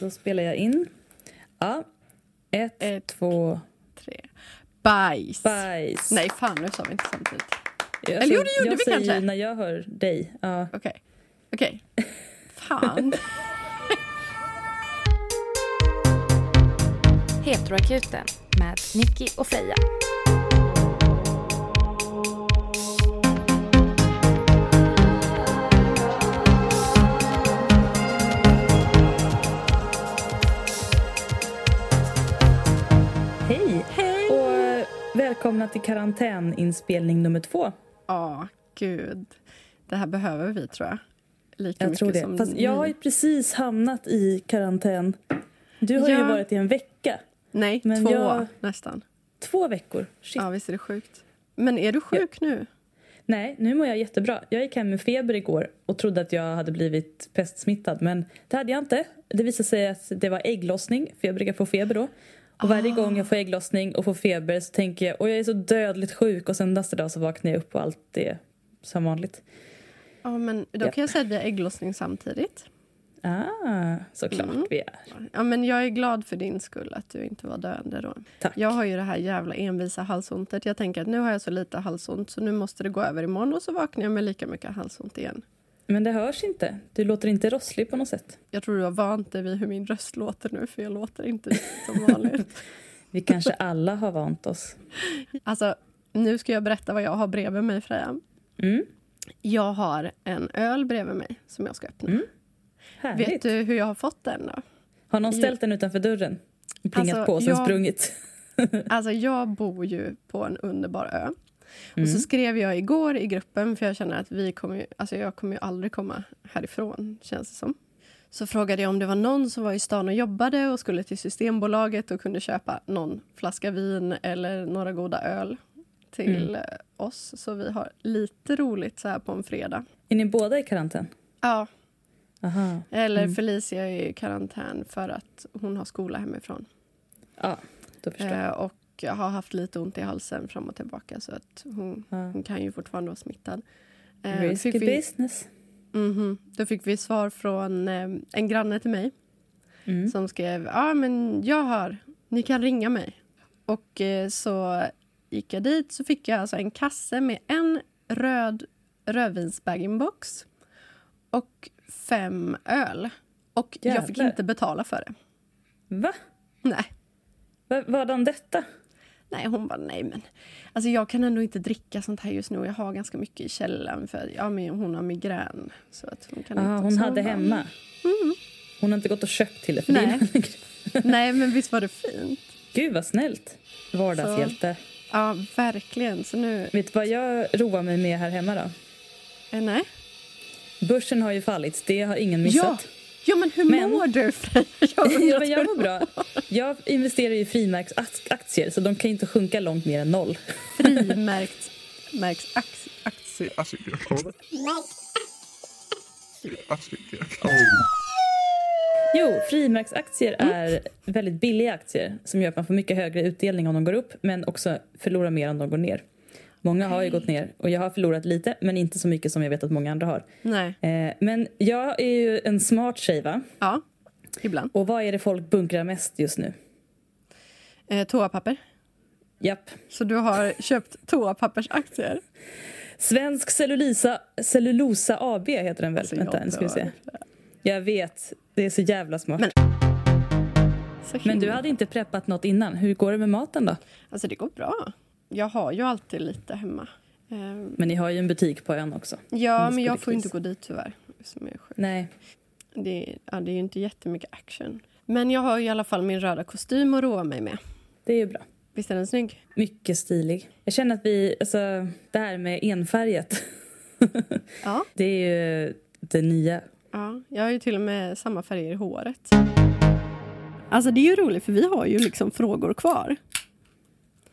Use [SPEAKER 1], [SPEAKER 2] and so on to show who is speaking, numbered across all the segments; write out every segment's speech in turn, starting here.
[SPEAKER 1] Då spelar jag in. Ja. Ett,
[SPEAKER 2] Ett.
[SPEAKER 1] två,
[SPEAKER 2] Tre. Bajs.
[SPEAKER 1] bajs.
[SPEAKER 2] Nej, fan nu sa vi inte samtidigt.
[SPEAKER 1] Jag,
[SPEAKER 2] Eller jo, det gjorde
[SPEAKER 1] jag
[SPEAKER 2] vi
[SPEAKER 1] säger
[SPEAKER 2] kanske.
[SPEAKER 1] när jag hör dig. Ja.
[SPEAKER 2] Okej. Okej. Fan.
[SPEAKER 3] Heteroakuten med Nicky och Freja.
[SPEAKER 1] Välkomna till karantäninspelning nummer två.
[SPEAKER 2] Ja, gud. Det här behöver vi, tror jag. Lika
[SPEAKER 1] Jag
[SPEAKER 2] mycket
[SPEAKER 1] tror det.
[SPEAKER 2] som
[SPEAKER 1] Fast
[SPEAKER 2] ni.
[SPEAKER 1] jag har ju precis hamnat i karantän. Du har ju
[SPEAKER 2] Ja.
[SPEAKER 1] varit i en vecka.
[SPEAKER 2] Nej,
[SPEAKER 1] Men
[SPEAKER 2] två
[SPEAKER 1] jag-
[SPEAKER 2] nästan.
[SPEAKER 1] Två veckor. Shit.
[SPEAKER 2] Ja, visst är det sjukt. Men är du sjuk nu?
[SPEAKER 1] Nej, nu mår jag jättebra. Jag gick hem med feber igår och trodde att jag hade blivit pestsmittad. Men det hade jag inte. Det visade sig att det var ägglossning, för jag brukar få feber då. Och varje gång jag får ägglossning och får feber så tänker jag och jag är så dödligt sjuk och sen nästa dag så vaknar jag upp och allt är som vanligt.
[SPEAKER 2] Ja, men då
[SPEAKER 1] Ja.
[SPEAKER 2] kan jag säga att vi har ägglossning samtidigt.
[SPEAKER 1] Ah, såklart
[SPEAKER 2] Mm.
[SPEAKER 1] vi är.
[SPEAKER 2] Ja, men jag är glad för din skull att du inte var döende då.
[SPEAKER 1] Tack.
[SPEAKER 2] Jag har ju det här jävla envisa halsontet. Jag tänker att nu har jag så lite halsont så nu måste det gå över imorgon och så vaknar jag med lika mycket halsont igen.
[SPEAKER 1] Men det hörs inte. Du låter inte rosslig på något sätt.
[SPEAKER 2] Jag tror du har vant dig vid hur min röst låter nu för jag låter inte som vanligt.
[SPEAKER 1] Vi kanske alla har vant oss.
[SPEAKER 2] alltså, nu ska jag berätta vad jag har bredvid mig Freja.
[SPEAKER 1] Mm.
[SPEAKER 2] Jag har en öl bredvid mig som jag ska öppna.
[SPEAKER 1] Mm. Härligt.
[SPEAKER 2] Vet du hur jag har fått den då?
[SPEAKER 1] Har någon ställt den utanför dörren? Plingat
[SPEAKER 2] Alltså,
[SPEAKER 1] på och sen
[SPEAKER 2] jag-
[SPEAKER 1] sprungit?
[SPEAKER 2] Alltså jag bor ju på en underbar ö. Och
[SPEAKER 1] Mm.
[SPEAKER 2] så skrev jag igår i gruppen, för jag känner att vi kommer ju, alltså jag kommer ju aldrig komma härifrån, känns det som. Så frågade jag om det var någon som var i stan och jobbade och skulle till Systembolaget och kunde köpa någon flaska vin eller några goda öl till
[SPEAKER 1] Mm.
[SPEAKER 2] eh, oss. Så vi har lite roligt så här på en fredag.
[SPEAKER 1] Är ni båda i karantän?
[SPEAKER 2] Ja,
[SPEAKER 1] Aha.
[SPEAKER 2] eller
[SPEAKER 1] Mm.
[SPEAKER 2] Felicia är i karantän för att hon har skola hemifrån.
[SPEAKER 1] Ja, då förstår jag.
[SPEAKER 2] Eh, och jag har haft lite ont i halsen fram och tillbaka så att hon,
[SPEAKER 1] Ja.
[SPEAKER 2] hon kan ju fortfarande vara smittad. Eh,
[SPEAKER 1] Risky
[SPEAKER 2] vi,
[SPEAKER 1] business.
[SPEAKER 2] Mhm. Då fick vi svar från eh, en granne till mig
[SPEAKER 1] Mm.
[SPEAKER 2] som skrev ja men jag har, ni kan ringa mig. Och eh, så gick jag dit så fick jag alltså en kasse med en röd rödvinsbag-in-box och fem öl. Och jag fick
[SPEAKER 1] Jävlar.
[SPEAKER 2] inte betala för det.
[SPEAKER 1] Va?
[SPEAKER 2] Nej.
[SPEAKER 1] Va? Vadan detta?
[SPEAKER 2] Nej, hon bara nej men. Alltså jag kan ändå inte dricka sånt här just nu. Jag har ganska mycket i källaren för ja, men hon har migrän. Så att hon kan
[SPEAKER 1] Ah,
[SPEAKER 2] inte.
[SPEAKER 1] hon
[SPEAKER 2] så
[SPEAKER 1] hade
[SPEAKER 2] bara,
[SPEAKER 1] hemma.
[SPEAKER 2] Mm.
[SPEAKER 1] Hon har inte gått och köpt till det. För
[SPEAKER 2] Nej. Nej men visst var det fint?
[SPEAKER 1] Gud vad snällt. Vardagshjälte.
[SPEAKER 2] Ja, verkligen. Så nu...
[SPEAKER 1] Vet du vad jag roar mig med här hemma då?
[SPEAKER 2] Eh, nej.
[SPEAKER 1] Börsen har ju fallit. Det har ingen missat.
[SPEAKER 2] Ja, men hur
[SPEAKER 1] Men-
[SPEAKER 2] mår du? Jag
[SPEAKER 1] Ja, men jag
[SPEAKER 2] hur-
[SPEAKER 1] mår bra. Jag investerar i frimärksaktier så de kan inte sjunka långt mer än noll.
[SPEAKER 2] Aktie.
[SPEAKER 1] Jo, frimärksaktier är väldigt billiga aktier som gör att man får mycket högre utdelning om de går upp men också förlorar mer om de går ner. Många har ju gått ner och jag har förlorat lite men inte så mycket som jag vet att många andra har.
[SPEAKER 2] Nej.
[SPEAKER 1] Eh, men jag är ju en smart tjej va?
[SPEAKER 2] Ja, ibland.
[SPEAKER 1] Och vad är det folk bunkrar mest just nu?
[SPEAKER 2] Eh, toapapper.
[SPEAKER 1] Japp.
[SPEAKER 2] Så du har köpt toapappersaktier?
[SPEAKER 1] Svensk Cellulosa, Cellulosa AB heter den väl?
[SPEAKER 2] Alltså,
[SPEAKER 1] Vänta, nu ska vi se. Jag vet, det är så jävla smart.
[SPEAKER 2] Men-
[SPEAKER 1] Men, du hade inte preppat något innan. Hur går det med maten då?
[SPEAKER 2] Alltså det går bra. Jag har ju alltid lite hemma. Eh,
[SPEAKER 1] Men ni har ju en butik på ön också.
[SPEAKER 2] ja, men jag får inte gå dit tyvärr. Som är sjuk.
[SPEAKER 1] Nej.
[SPEAKER 2] Det, ja, det är ju inte jättemycket action. Men jag har i alla fall min röda kostym att roa mig med.
[SPEAKER 1] Det är ju bra.
[SPEAKER 2] Visst är den snygg?
[SPEAKER 1] Mycket stilig. Jag känner att vi, alltså det här med enfärgat.
[SPEAKER 2] Ja.
[SPEAKER 1] det är ju det nya.
[SPEAKER 2] Ja, jag har ju till och med samma färger i håret. Alltså det är ju roligt för vi har ju liksom frågor kvar.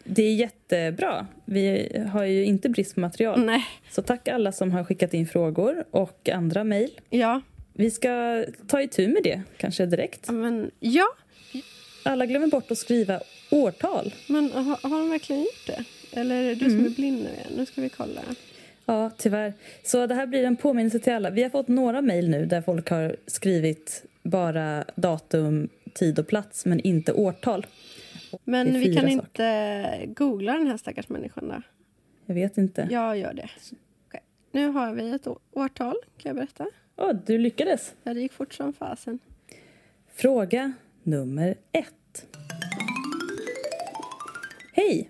[SPEAKER 1] Det är jättebra. Vi har ju inte brist på material.
[SPEAKER 2] Nej.
[SPEAKER 1] Så tack alla som har skickat in frågor och andra mejl.
[SPEAKER 2] Ja,
[SPEAKER 1] Vi ska ta itu med det, kanske direkt.
[SPEAKER 2] men ja.
[SPEAKER 1] Alla glömmer bort att skriva årtal.
[SPEAKER 2] Men har, har de verkligen gjort det? Eller är det du som är blind nu igen? Nu ska vi kolla.
[SPEAKER 1] Ja, tyvärr. Så det här blir en påminnelse till alla. Vi har fått några mejl nu där folk har skrivit bara datum, tid och plats men inte årtal.
[SPEAKER 2] Men vi kan
[SPEAKER 1] saker.
[SPEAKER 2] inte googla den här stackars människan då?
[SPEAKER 1] Jag vet inte.
[SPEAKER 2] Jag gör det. Okej. Nu har vi ett årtal, kan jag berätta.
[SPEAKER 1] Åh, du lyckades.
[SPEAKER 2] Ja, det gick fort som fasen.
[SPEAKER 1] Fråga nummer ett. Hej!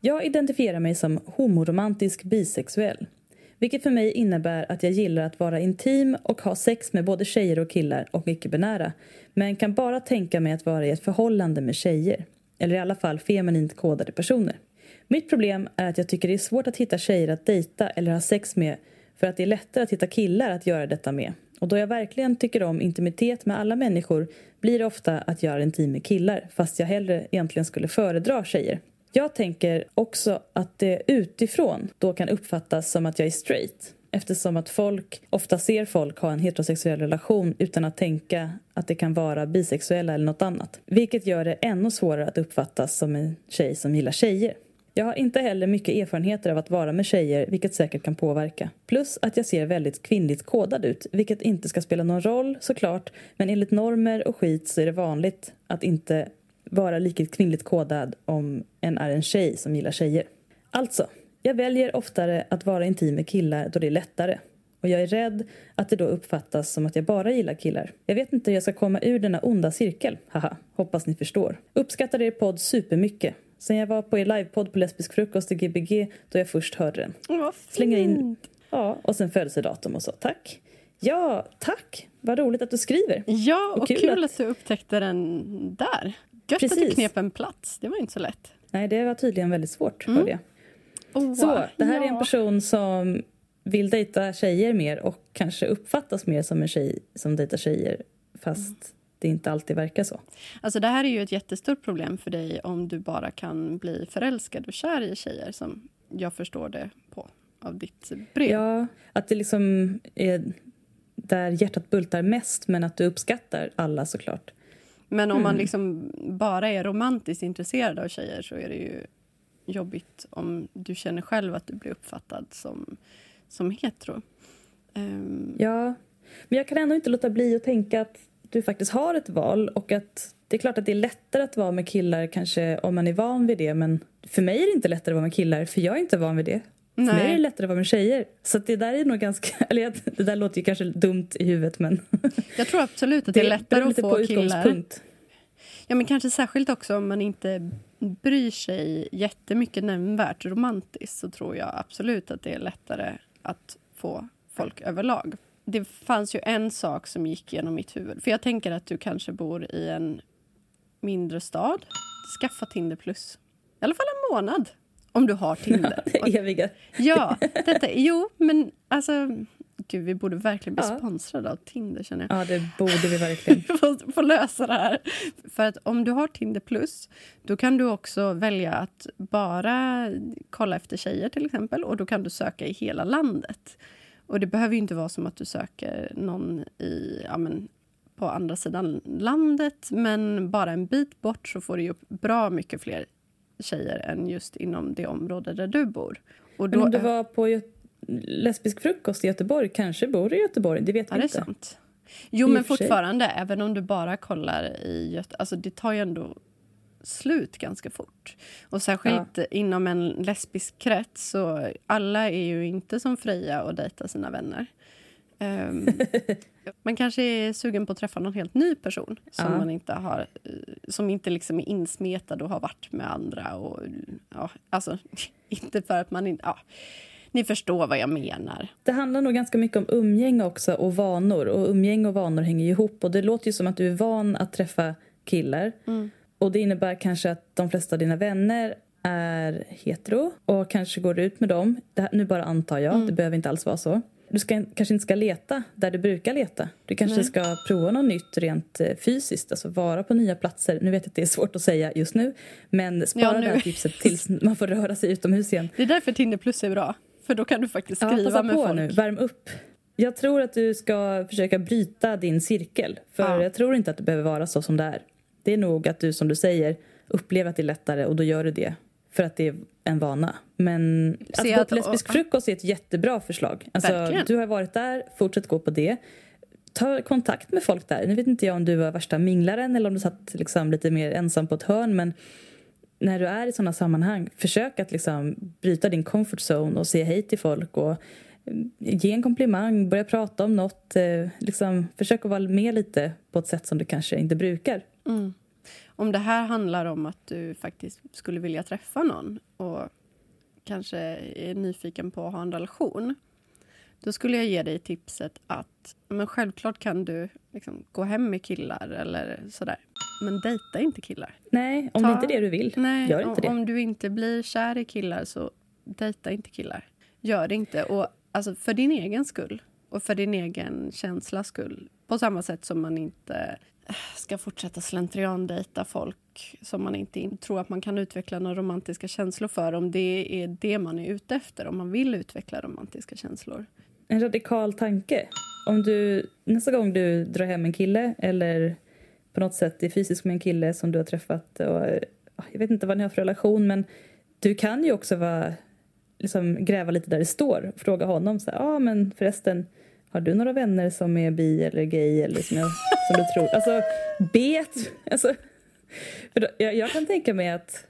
[SPEAKER 1] Jag identifierar mig som homoromantisk bisexuell. Vilket för mig innebär att jag gillar att vara intim och ha sex med både tjejer och killar och icke-binära. Men kan bara tänka mig att vara i ett förhållande med tjejer. Eller i alla fall feminint kodade personer. Mitt problem är att jag tycker det är svårt att hitta tjejer att dejta eller ha sex med för att det är lättare att hitta killar att göra detta med. Och då jag verkligen tycker om intimitet med alla människor blir det ofta att göra intim med killar fast jag hellre egentligen skulle föredra tjejer. Jag tänker också att det utifrån då kan uppfattas som att jag är straight eftersom att folk ofta ser folk ha en heterosexuell relation utan att tänka att det kan vara bisexuella eller något annat. Vilket gör det ännu svårare att uppfattas som en tjej som gillar tjejer. Jag har inte heller mycket erfarenheter av att vara med tjejer, vilket säkert kan påverka. Plus att jag ser väldigt kvinnligt kodad ut, vilket inte ska spela någon roll såklart, men enligt normer och skit så är det vanligt att inte vara lika kvinnligt kodad om en är en tjej som gillar tjejer. Alltså, jag väljer oftare att vara intim med killar då det är lättare. Och jag är rädd att det då uppfattas som att jag bara gillar killar. Jag vet inte hur jag ska komma ur denna onda cirkel. Haha, hoppas ni förstår. Uppskattar er podd supermycket. Sen jag var på er livepodd på Lesbisk frukost i Gbg då jag först hörde den.
[SPEAKER 2] Vad
[SPEAKER 1] Slänger in, ja, och sen födelsedatum och så. Tack. Ja, tack. Vad roligt att du skriver.
[SPEAKER 2] Ja,
[SPEAKER 1] Och
[SPEAKER 2] och
[SPEAKER 1] kul
[SPEAKER 2] kul,
[SPEAKER 1] att-
[SPEAKER 2] att... du upptäckte den där. Gött att du
[SPEAKER 1] Precis.
[SPEAKER 2] knep en plats. Det var inte så lätt.
[SPEAKER 1] Nej, det var tydligen väldigt svårt,
[SPEAKER 2] Mm.
[SPEAKER 1] jag.
[SPEAKER 2] Oh,
[SPEAKER 1] Så, det här är en
[SPEAKER 2] ja.
[SPEAKER 1] person som vill dejta tjejer mer och kanske uppfattas mer som en tjej som dejtar tjejer fast det inte alltid verkar så.
[SPEAKER 2] Alltså det här är ju ett jättestort problem för dig om du bara kan bli förälskad och kär i tjejer som jag förstår det på av ditt brev.
[SPEAKER 1] Ja, att det liksom är där hjärtat bultar mest men att du uppskattar alla såklart.
[SPEAKER 2] Men om man
[SPEAKER 1] Mm.
[SPEAKER 2] liksom bara är romantiskt intresserad av tjejer så är det ju jobbigt om du känner själv att du blir uppfattad som, som hetero. Ehm,
[SPEAKER 1] Ja, men jag kan ändå inte låta bli att tänka att du faktiskt har ett val och att det är klart att det är lättare att vara med killar kanske om man är van vid det men för mig är det inte lättare att vara med killar för jag är inte van vid det. För mig är det
[SPEAKER 2] nej.
[SPEAKER 1] lättare att vara med tjejer. Så det där är nog ganska, eller det där låter ju kanske dumt i huvudet men
[SPEAKER 2] Jag tror absolut att det är lättare att få killar. Ja, men kanske särskilt också om man inte bryr sig jättemycket nämnvärt romantiskt så tror jag absolut att det är lättare att få folk överlag. Det fanns ju en sak som gick genom mitt huvud. För jag tänker att du kanske bor i en mindre stad. Skaffa Tinder plus. I alla fall en månad. Om du har Tinder. Och-
[SPEAKER 1] Det eviga.
[SPEAKER 2] ja, detta, jo, men alltså... Gud, vi borde verkligen bli
[SPEAKER 1] Ja.
[SPEAKER 2] sponsrade av Tinder känner jag.
[SPEAKER 1] Ja, det borde vi verkligen.
[SPEAKER 2] får, får lösa det här. För att om du har Tinder plus, då kan du också välja att bara kolla efter tjejer till exempel. Och då kan du söka i hela landet. Och det behöver ju inte vara som att du söker någon i, ja, men, på andra sidan landet. Men bara en bit bort så får du upp bra mycket fler tjejer än just inom det område där du bor. Och
[SPEAKER 1] Men
[SPEAKER 2] då
[SPEAKER 1] om du var på lesbisk frukost i Göteborg, kanske bor i Göteborg, det vet
[SPEAKER 2] Ja,
[SPEAKER 1] vi
[SPEAKER 2] det
[SPEAKER 1] inte.
[SPEAKER 2] sant. Jo,
[SPEAKER 1] I
[SPEAKER 2] men
[SPEAKER 1] för sig.
[SPEAKER 2] fortfarande, även om du bara kollar i Göte... Alltså, det tar ju ändå slut ganska fort. Och särskilt inom en lesbisk krets, så alla är ju inte som Freja och dejtar sina vänner. Ehm, man kanske är sugen på att träffa någon helt ny person som
[SPEAKER 1] Ja.
[SPEAKER 2] man inte har eh, som inte liksom är insmetad och har varit med andra. Och, ja, alltså, inte för att man inte... Ja, ni förstår vad jag menar.
[SPEAKER 1] Det handlar nog ganska mycket om umgänge också och vanor. Och umgänge och vanor hänger ihop. Och det låter ju som att du är van att träffa killar.
[SPEAKER 2] Mm.
[SPEAKER 1] Och det innebär kanske att de flesta av dina vänner är hetero och kanske går ut med dem. Här, nu bara antar jag,
[SPEAKER 2] Mm.
[SPEAKER 1] det behöver inte alls vara så. Du ska, kanske inte ska leta där du brukar leta. Du kanske
[SPEAKER 2] Nej.
[SPEAKER 1] ska prova något nytt rent eh, fysiskt, alltså vara på nya platser. Nu vet jag att det är svårt att säga just nu, men spara
[SPEAKER 2] Ja,
[SPEAKER 1] det här tipset tills man får röra sig utomhus igen.
[SPEAKER 2] Det är därför Tinder plus är bra. För då kan du faktiskt
[SPEAKER 1] Ja,
[SPEAKER 2] skriva
[SPEAKER 1] passa
[SPEAKER 2] med
[SPEAKER 1] på
[SPEAKER 2] folk.
[SPEAKER 1] nu, värm upp. Jag tror att du ska försöka bryta din cirkel. För
[SPEAKER 2] Ja.
[SPEAKER 1] jag tror inte att det behöver vara så som det är. Det är nog att du, som du säger, upplever att det är lättare och då gör du det. För att det är en vana. Men att
[SPEAKER 2] Se
[SPEAKER 1] gå
[SPEAKER 2] att-
[SPEAKER 1] på lesbisk
[SPEAKER 2] och-
[SPEAKER 1] frukost är ett jättebra förslag. Alltså,
[SPEAKER 2] Verkligen.
[SPEAKER 1] du har varit där, fortsätt gå på det. ta kontakt med folk där. Nu vet inte jag om du var värsta minglaren eller om du satt liksom lite mer ensam på ett hörn men när du är i sådana sammanhang, försök att liksom bryta din comfort zone och säga hej till folk och eh, ge en komplimang, börja prata om något. Eh, liksom, försök att vara med lite på ett sätt som du kanske inte brukar.
[SPEAKER 2] Mm. Om det här handlar om att du faktiskt skulle vilja träffa någon och kanske är nyfiken på att ha en relation då skulle jag ge dig tipset att men självklart kan du liksom gå hem med killar eller sådär. Men dejta inte killar.
[SPEAKER 1] Nej, om Ta, det inte är det du vill.
[SPEAKER 2] Nej,
[SPEAKER 1] gör inte det.
[SPEAKER 2] Om du inte blir kär i killar så dejta inte killar. Gör det inte. Och alltså för din egen skull och för din egen känslas skull. På samma sätt som man inte ska fortsätta slentriandejta folk som man inte tror att man kan utveckla några romantiska känslor för om det är det man är ute efter, om man vill utveckla romantiska känslor.
[SPEAKER 1] En radikal tanke. Om du nästa gång du drar hem en kille eller på något sätt är fysisk med en kille som du har träffat och jag vet inte vad ni har för relation men du kan ju också vara, liksom, gräva lite där det står och fråga honom så ja ah, men förresten har du några vänner som är bi eller gay eller som, jag, som du tror? Alltså, bet! Alltså, för då, jag, jag, kan tänka mig att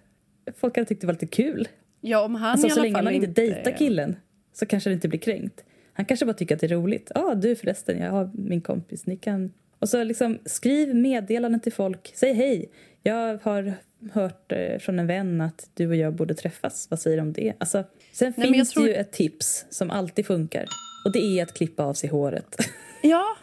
[SPEAKER 1] folk hade tyckt det var lite kul.
[SPEAKER 2] Ja, om han
[SPEAKER 1] alltså,
[SPEAKER 2] i
[SPEAKER 1] så
[SPEAKER 2] alla
[SPEAKER 1] länge
[SPEAKER 2] fall
[SPEAKER 1] man inte dejtar killen så kanske det inte blir kränkt. Han kanske bara tycker att det är roligt. Ja, ah, du förresten, jag har min kompis, ni kan... Och så liksom skriv meddelanden till folk, säg hej. Jag har hört eh, från en vän att du och jag borde träffas. Vad säger du om det? Alltså, sen Nej, finns tror... det ju ett tips som alltid funkar. Och det är att klippa av sig håret.
[SPEAKER 2] Ja,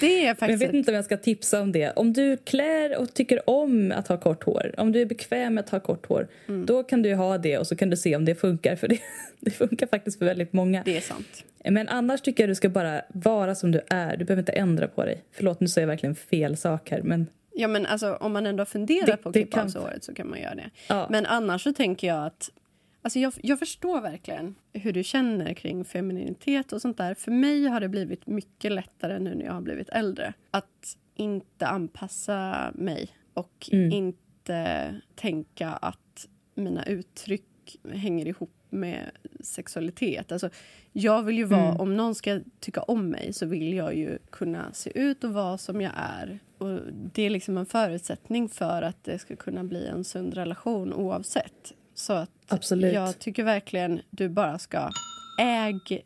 [SPEAKER 2] det är faktiskt...
[SPEAKER 1] jag vet inte om jag ska tipsa om det. Om du klär och tycker om att ha kort hår, om du är bekväm med att ha kort hår, mm. då kan du ha det och så kan du se om det funkar. För det, det funkar faktiskt för väldigt många.
[SPEAKER 2] Det är sant.
[SPEAKER 1] Men annars tycker jag du ska bara vara som du är. Du behöver inte ändra på dig. Förlåt, nu säger jag verkligen fel sak här. Men...
[SPEAKER 2] Ja, men alltså, om man ändå funderar det, på att klippa kan... av sig håret så kan man göra det. Ja. Men annars så tänker jag att Alltså jag, jag förstår verkligen hur du känner kring femininitet och sånt där. För mig har det blivit mycket lättare nu när jag har blivit äldre att inte anpassa mig och mm. inte tänka att mina uttryck hänger ihop med sexualitet. Alltså, jag vill ju vara, mm. Om någon ska tycka om mig så vill jag ju kunna se ut och vara som jag är. Och Det är liksom en förutsättning för att det ska kunna bli en sund relation oavsett. Så att
[SPEAKER 1] Absolut.
[SPEAKER 2] jag tycker verkligen du bara ska äg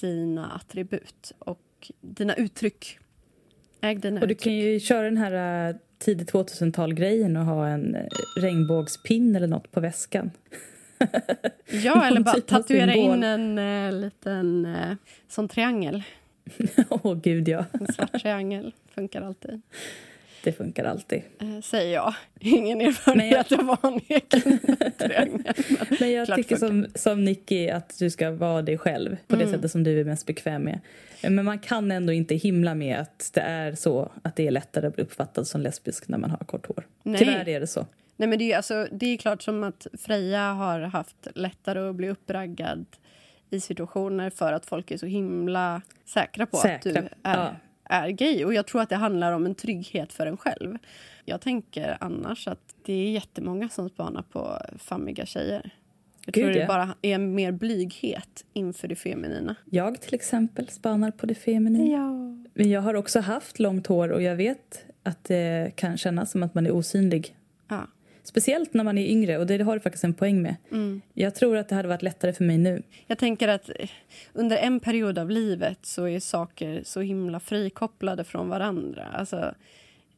[SPEAKER 2] dina attribut och dina uttryck. Äg dina
[SPEAKER 1] och uttryck. Du kan ju köra den här uh, tidigt 2000-tal-grejen och ha en regnbågspinn eller nåt på väskan.
[SPEAKER 2] ja, eller bara typ tatuera in en uh, liten uh, sån triangel.
[SPEAKER 1] Åh, oh, gud, ja.
[SPEAKER 2] en svart triangel funkar alltid.
[SPEAKER 1] Det funkar alltid.
[SPEAKER 2] Eh, säger jag. Ingen erfarenhet av en egen
[SPEAKER 1] Men jag tycker som, som Nicky att du ska vara dig själv på det mm. sättet som du är mest bekväm med. Men man kan ändå inte himla med att det är så att det är lättare att bli uppfattad som lesbisk när man har kort hår. Nej. Tyvärr är det så.
[SPEAKER 2] Nej, men det, är, alltså, det är klart som att Freja har haft lättare att bli uppraggad i situationer för att folk är så himla säkra på säkra. att du är ja är gay. Och jag tror att det handlar om en trygghet för en själv. Jag tänker annars att det är jättemånga som spanar på fammiga tjejer. Jag Gud, tror det ja. bara är mer blyghet inför det feminina.
[SPEAKER 1] Jag till exempel spanar på det feminina.
[SPEAKER 2] Ja.
[SPEAKER 1] Men jag har också haft långt hår och jag vet att det kan kännas som att man är osynlig.
[SPEAKER 2] Ja.
[SPEAKER 1] Speciellt när man är yngre, och det har du faktiskt en poäng med.
[SPEAKER 2] Mm.
[SPEAKER 1] Jag tror att det hade varit lättare för mig nu.
[SPEAKER 2] Jag tänker att under en period av livet så är saker så himla frikopplade från varandra. Alltså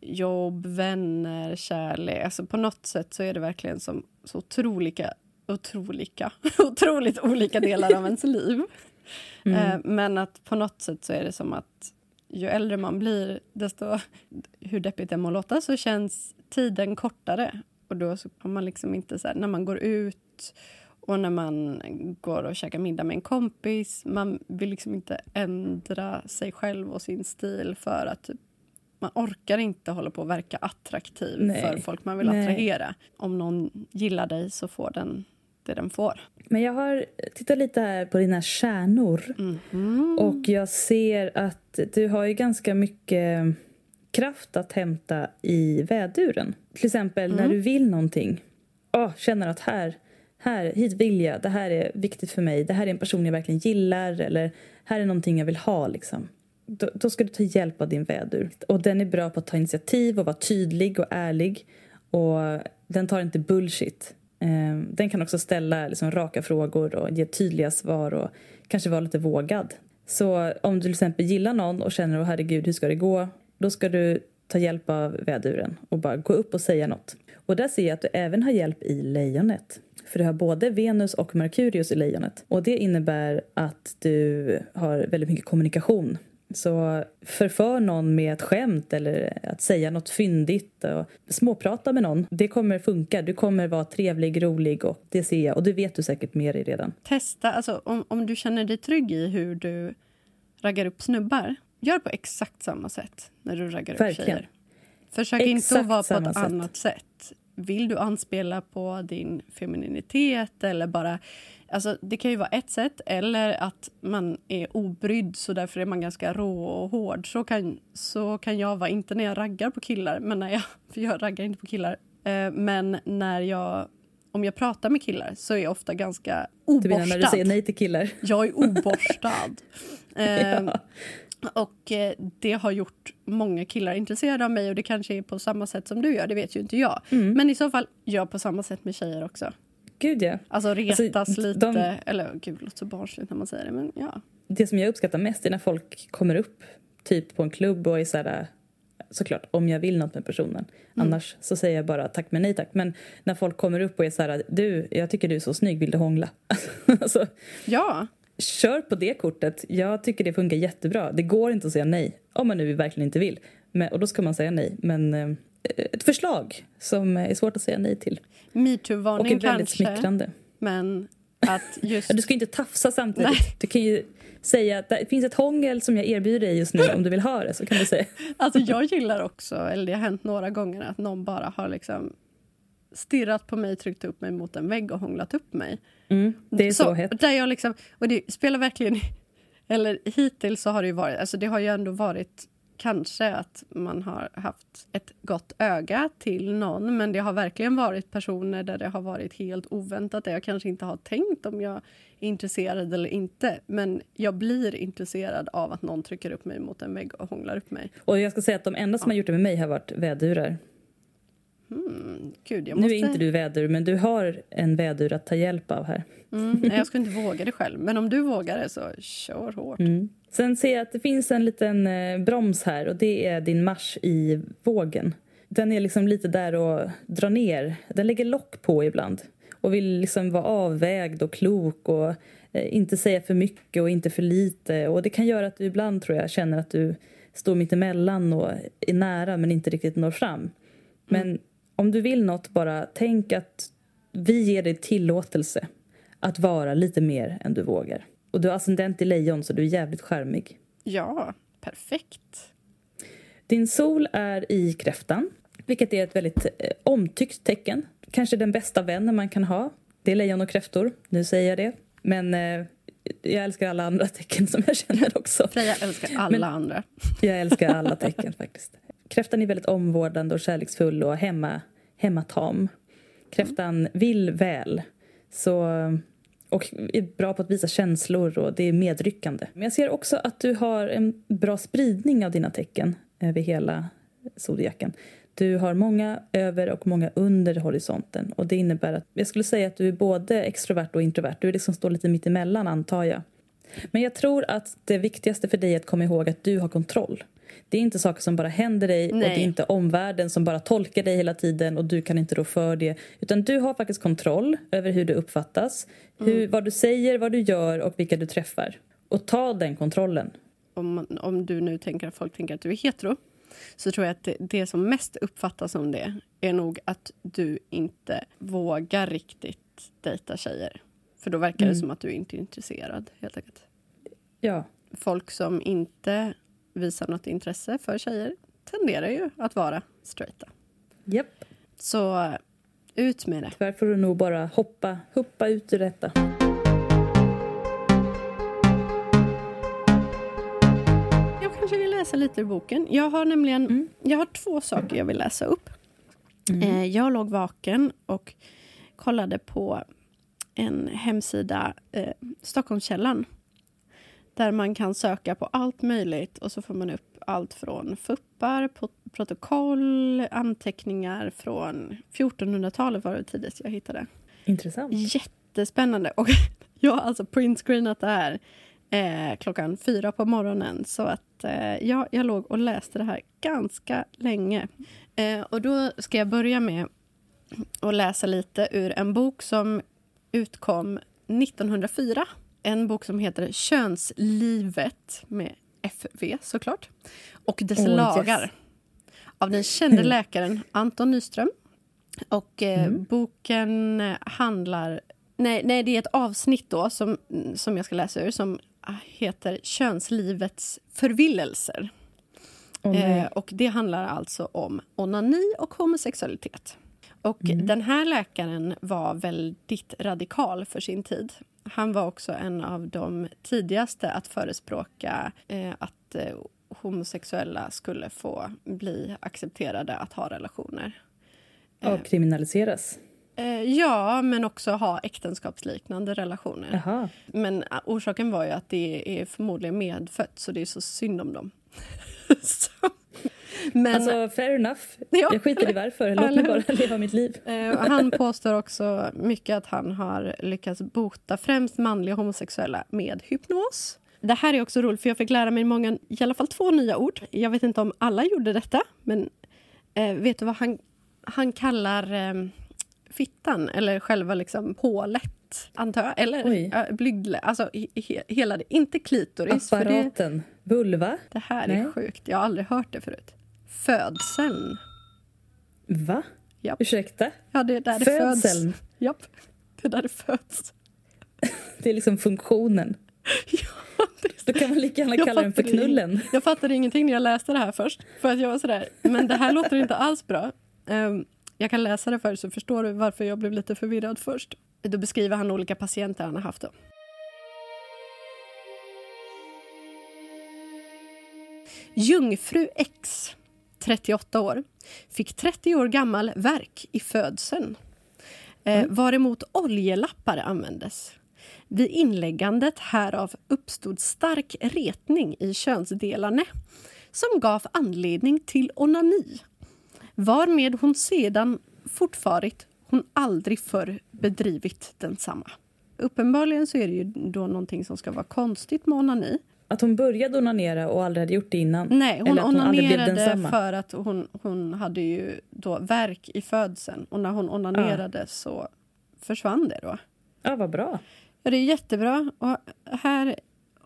[SPEAKER 2] jobb, vänner, kärlek. Alltså på något sätt så är det verkligen som så otroliga, otroliga, otroligt olika delar av ens liv. Mm. Eh, men att på något sätt så är det som att ju äldre man blir, desto, hur deppigt det må låta, så känns tiden kortare. Och då så har man liksom inte så här, när man går ut och när man går och käkar middag med en kompis. Man vill liksom inte ändra sig själv och sin stil för att typ, man orkar inte hålla på att verka attraktiv Nej. för folk man vill Nej. attrahera. Om någon gillar dig så får den det den får.
[SPEAKER 1] Men jag har tittat lite här på dina stjärnor
[SPEAKER 2] mm -hmm.
[SPEAKER 1] och jag ser att du har ju ganska mycket kraft att hämta i väduren. Till exempel mm. när du vill någonting. Oh, känner att här, här, hit vill jag, det här är viktigt för mig, det här är en person jag verkligen gillar eller här är någonting jag vill ha liksom. då, då ska du ta hjälp av din vädur. Och den är bra på att ta initiativ och vara tydlig och ärlig. Och den tar inte bullshit. Eh, den kan också ställa liksom, raka frågor och ge tydliga svar och kanske vara lite vågad. Så om du till exempel gillar någon och känner att herregud, hur ska det gå? Då ska du ta hjälp av väduren och bara gå upp och säga något. Och där ser jag att du även har hjälp i lejonet. För du har både Venus och Merkurius i lejonet. Och det innebär att du har väldigt mycket kommunikation. Så förför någon med ett skämt eller att säga något fyndigt och småprata med någon. Det kommer funka. Du kommer vara trevlig, rolig och det ser jag. Och det vet du säkert med dig redan.
[SPEAKER 2] Testa, alltså om, om du känner dig trygg i hur du raggar upp snubbar. Gör på exakt samma sätt när du raggar
[SPEAKER 1] Verkligen.
[SPEAKER 2] upp tjejer. Försök
[SPEAKER 1] Exakt
[SPEAKER 2] inte att vara på ett
[SPEAKER 1] sätt.
[SPEAKER 2] annat sätt. Vill du anspela på din femininitet eller bara... Alltså, det kan ju vara ett sätt, eller att man är obrydd så därför är man ganska rå och hård. Så kan, så kan jag vara, inte när jag raggar på killar, men när jag, för jag raggar inte på killar. Eh, men när jag, om jag pratar med killar så är jag ofta ganska
[SPEAKER 1] Du
[SPEAKER 2] oborstad.
[SPEAKER 1] menar när du säger nej till killar?
[SPEAKER 2] Jag är oborstad.
[SPEAKER 1] Ja.
[SPEAKER 2] Och eh, det har gjort många killar intresserade av mig och det kanske är på samma sätt som du gör, det vet ju inte jag.
[SPEAKER 1] Mm.
[SPEAKER 2] Men i så fall, gör på samma sätt med tjejer också.
[SPEAKER 1] Gud ja.
[SPEAKER 2] Alltså retas
[SPEAKER 1] Alltså,
[SPEAKER 2] lite,
[SPEAKER 1] de-
[SPEAKER 2] eller gud låter så barnsligt när man säger det men ja.
[SPEAKER 1] Det som jag uppskattar mest är när folk kommer upp typ på en klubb och är så här, såklart om jag vill något med personen. Annars så säger jag bara tack men nej tack. Men när folk kommer upp och är så här, du, jag tycker du är så snygg, vill du hångla? alltså,
[SPEAKER 2] Ja,
[SPEAKER 1] kör på det kortet. Jag tycker det funkar jättebra. Det går inte att säga nej om man nu verkligen inte vill. Men, och då ska man säga nej. Men eh, ett förslag som är svårt att säga nej till. Och
[SPEAKER 2] metoo-varning
[SPEAKER 1] är väldigt
[SPEAKER 2] kanske.
[SPEAKER 1] smickrande.
[SPEAKER 2] Men att just...
[SPEAKER 1] Ja, Du ska inte tafsa samtidigt.
[SPEAKER 2] Nej.
[SPEAKER 1] Du kan ju säga att det finns ett hångel som jag erbjuder dig just nu om du vill ha det. Så kan du säga.
[SPEAKER 2] Alltså jag gillar också, eller det har hänt några gånger att någon bara har liksom stirrat på mig, tryckt upp mig mot en vägg och hånglat upp mig.
[SPEAKER 1] Mm, det är så, hett.
[SPEAKER 2] Där jag liksom, och det spelar verkligen... Eller hittills så har det ju varit... Alltså det har ju ändå varit kanske att man har haft ett gott öga till någon men det har verkligen varit personer där det har varit helt oväntat där jag kanske inte har tänkt om jag är intresserad eller inte. Men jag blir intresserad av att någon trycker upp mig mot en vägg och hånglar upp mig.
[SPEAKER 1] Och jag ska säga att de enda som har gjort det med mig har varit vädurar.
[SPEAKER 2] Mm, gud, jag
[SPEAKER 1] Nu
[SPEAKER 2] måste...
[SPEAKER 1] är inte du vädur, men du har en vädur att ta hjälp av här.
[SPEAKER 2] Mm, nej, jag skulle inte våga det själv. Men om du vågar det så kör hårt.
[SPEAKER 1] Mm. Sen ser jag att det finns en liten eh, broms här och det är din Mars i vågen. Den är liksom lite där och drar ner. Den lägger lock på ibland och vill liksom vara avvägd och klok och eh, inte säga för mycket och inte för lite. Och det kan göra att du ibland tror jag känner att du står mitt emellan och är nära men inte riktigt når fram. Men om du vill något, bara tänk att vi ger dig tillåtelse att vara lite mer än du vågar. Och du har ascendent i lejon så du är jävligt charmig.
[SPEAKER 2] Ja, perfekt.
[SPEAKER 1] Din sol är i kräftan, vilket är ett väldigt eh, omtyckt tecken. Kanske den bästa vännen man kan ha. Det är lejon och kräftor, nu säger jag det. Men eh, jag älskar alla andra tecken som jag känner också.
[SPEAKER 2] Freja älskar alla
[SPEAKER 1] Men-
[SPEAKER 2] andra.
[SPEAKER 1] Jag älskar alla tecken faktiskt. Kräftan är väldigt omvårdande och kärleksfull och hemma, hemmatam. Kräftan vill väl. Så, och är bra på att visa känslor och det är medryckande. Men jag ser också att du har en bra spridning av dina tecken över hela zodiaken. Du har många över och många under horisonten. Och det innebär att jag skulle säga att du är både extrovert och introvert. Du är liksom står lite mitt emellan antar jag. Men jag tror att det viktigaste för dig är att komma ihåg att du har kontroll. Det är inte saker som bara händer dig och det
[SPEAKER 2] Nej.
[SPEAKER 1] är inte omvärlden som bara tolkar dig hela tiden och du kan inte rå för det. Utan du har faktiskt kontroll över hur du uppfattas, hur, vad du säger, vad du gör och vilka du träffar. Och ta den kontrollen.
[SPEAKER 2] Om, man- om du nu tänker att folk tänker att du är hetero så tror jag att det, det som mest uppfattas som det är nog att du inte vågar riktigt dejta tjejer. För då verkar det
[SPEAKER 1] Mm.
[SPEAKER 2] som att du inte är intresserad. helt enkelt.
[SPEAKER 1] Ja,
[SPEAKER 2] Folk som inte visar något intresse för tjejer tenderar ju att vara straighta.
[SPEAKER 1] japp.
[SPEAKER 2] Så ut med det.
[SPEAKER 1] Tyvärr får du nog bara hoppa, hoppa ut ur detta.
[SPEAKER 2] Jag kanske vill läsa lite ur boken. Jag har nämligen
[SPEAKER 1] Mm.
[SPEAKER 2] jag har två saker jag vill läsa upp. Eh, jag låg vaken och kollade på en hemsida, eh, Stockholmskällan där man kan söka på allt möjligt och så får man upp allt från fuppar, protokoll, anteckningar från 1400-talet var det tidigast jag hittade.
[SPEAKER 1] Intressant.
[SPEAKER 2] Jättespännande. Och jag har alltså printscreenat det här eh, klockan fyra på morgonen. Så att eh, ja, jag låg och läste det här ganska länge. Eh, och då ska jag börja med att läsa lite ur en bok som utkom 1904. En bok som heter Könslivet med FV såklart. Och dess oh, lagar. Yes. Av den kände mm. läkaren Anton Nyström. Och eh, mm. boken handlar... Nej, nej, det är ett avsnitt då som, som jag ska läsa ur som heter Könslivets förvillelser. Oh, eh, och Det handlar alltså om onani och homosexualitet. Och mm. Den här läkaren var väldigt radikal för sin tid. Han var också en av de tidigaste att förespråka eh, att eh, homosexuella skulle få bli accepterade att ha relationer.
[SPEAKER 1] Avkriminaliseras?
[SPEAKER 2] Eh, ja, men också ha äktenskapsliknande relationer.
[SPEAKER 1] Aha.
[SPEAKER 2] Men eh, orsaken var ju att det är förmodligen medfött, så det är så synd om dem.
[SPEAKER 1] Men, alltså, fair enough. Ja. Jag skiter i varför. Låt mig bara leva mitt liv.
[SPEAKER 2] Eh, han påstår också mycket att han har lyckats bota främst manliga homosexuella med hypnos. Det här är också roligt, för jag fick lära mig många, i alla fall två nya ord. Jag vet inte om alla gjorde detta, men eh, vet du vad han, han kallar eh, fittan, eller själva liksom hålet, antar jag. Eller äh, blygdle, alltså he, hela det. Inte klitoris.
[SPEAKER 1] Apparaten. Det, Vulva?
[SPEAKER 2] Det här Nej. är sjukt. Jag har aldrig hört det förut. Födseln.
[SPEAKER 1] Va?
[SPEAKER 2] Japp.
[SPEAKER 1] Ursäkta?
[SPEAKER 2] Ja, det är där Födseln? det föds. Japp. Det är där det föds.
[SPEAKER 1] det är liksom funktionen.
[SPEAKER 2] ja,
[SPEAKER 1] det Då kan man lika gärna kalla den för knullen.
[SPEAKER 2] Jag fattade ingenting när jag läste det här först. För att jag var sådär, men det här låter inte alls bra. Um, jag kan läsa det för så förstår du varför jag blev lite förvirrad först. Då beskriver han olika patienter han har haft. Då. Jungfru X, 38 år, fick 30 år gammal verk i födseln eh, mm. varemot oljelappar användes. Vid inläggandet härav uppstod stark retning i könsdelarna som gav anledning till onani varmed hon sedan fortfarit hon aldrig förr bedrivit densamma. Uppenbarligen så är det ju då någonting som ska vara konstigt med onani.
[SPEAKER 1] Att hon började onanera och aldrig hade gjort det innan?
[SPEAKER 2] Nej, hon, hon onanerade för att hon, hon hade ju då verk i födseln och när hon onanerade ja. så försvann det då.
[SPEAKER 1] Ja, vad bra.
[SPEAKER 2] Ja, det är jättebra. Och här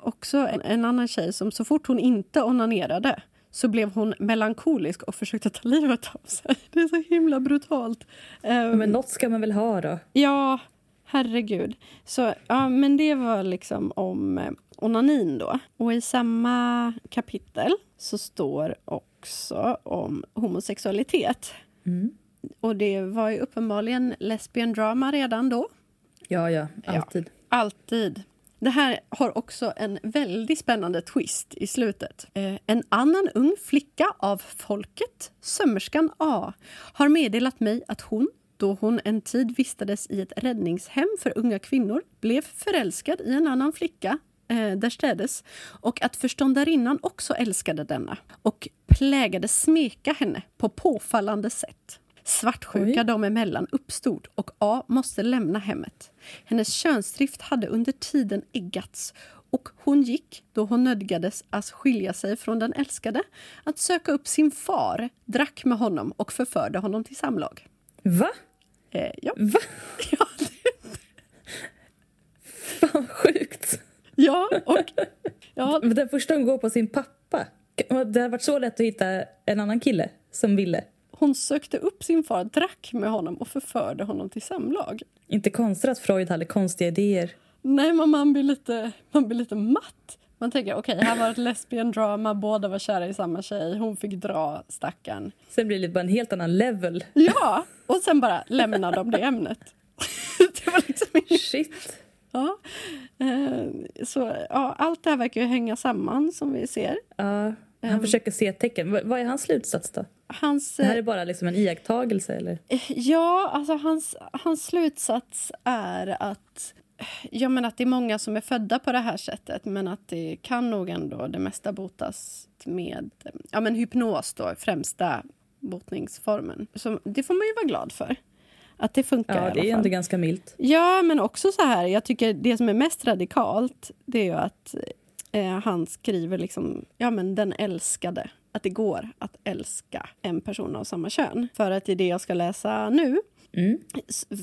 [SPEAKER 2] också en, en annan tjej som så fort hon inte onanerade så blev hon melankolisk och försökte ta livet av sig. Det är så himla brutalt.
[SPEAKER 1] Um, men nåt ska man väl ha då?
[SPEAKER 2] Ja, herregud. Så, ja, men det var liksom om onanin då. Och i samma kapitel så står också om homosexualitet.
[SPEAKER 1] Mm.
[SPEAKER 2] Och det var ju uppenbarligen lesbian drama redan då.
[SPEAKER 1] Ja, ja. Alltid. Ja,
[SPEAKER 2] alltid. Det här har också en väldigt spännande twist i slutet. Eh, en annan ung flicka av folket, sömmerskan A, har meddelat mig att hon, då hon en tid vistades i ett räddningshem för unga kvinnor, blev förälskad i en annan flicka eh, därstädes och att förståndarinnan också älskade denna och plägade smeka henne på påfallande sätt. Svartsjuka Oj. dem emellan uppstod och A måste lämna hemmet. Hennes könsdrift hade under tiden eggats och hon gick, då hon nödgades att skilja sig från den älskade, att söka upp sin far, drack med honom och förförde honom till samlag.
[SPEAKER 1] Va?
[SPEAKER 2] Eh, ja.
[SPEAKER 1] Va?
[SPEAKER 2] Ja,
[SPEAKER 1] det... Fan, sjukt!
[SPEAKER 2] Ja, och... Ja.
[SPEAKER 1] Den första hon går på sin pappa. Det hade varit så lätt att hitta en annan kille som ville.
[SPEAKER 2] Hon sökte upp sin far, drack med honom och förförde honom till samlag.
[SPEAKER 1] Inte konstigt att Freud hade konstiga idéer.
[SPEAKER 2] Nej, men man blir lite, man blir lite matt. Man tänker okej, okay, här var ett lesbian drama, båda var kära i samma tjej, hon fick dra stackaren.
[SPEAKER 1] Sen blir det bara en helt annan level.
[SPEAKER 2] Ja, och sen bara lämnar de det ämnet. det var liksom...
[SPEAKER 1] Shit.
[SPEAKER 2] Ja. Eh, så ja, allt det här verkar ju hänga samman som vi ser.
[SPEAKER 1] Ja, han um, försöker se tecken. Vad är hans slutsats då?
[SPEAKER 2] Hans,
[SPEAKER 1] det här är bara liksom en iakttagelse? Eller?
[SPEAKER 2] Ja, alltså hans, hans slutsats är att Ja, men att det är många som är födda på det här sättet men att det kan nog ändå det mesta botas med ja, men hypnos, då, främsta botningsformen. Så det får man ju vara glad för. Att det funkar
[SPEAKER 1] Ja, det är ändå ganska milt.
[SPEAKER 2] Ja, men också så här, jag tycker det som är mest radikalt det är ju att eh, han skriver liksom, ja men den älskade. Att det går att älska en person av samma kön. För att i det jag ska läsa nu,
[SPEAKER 1] Mm.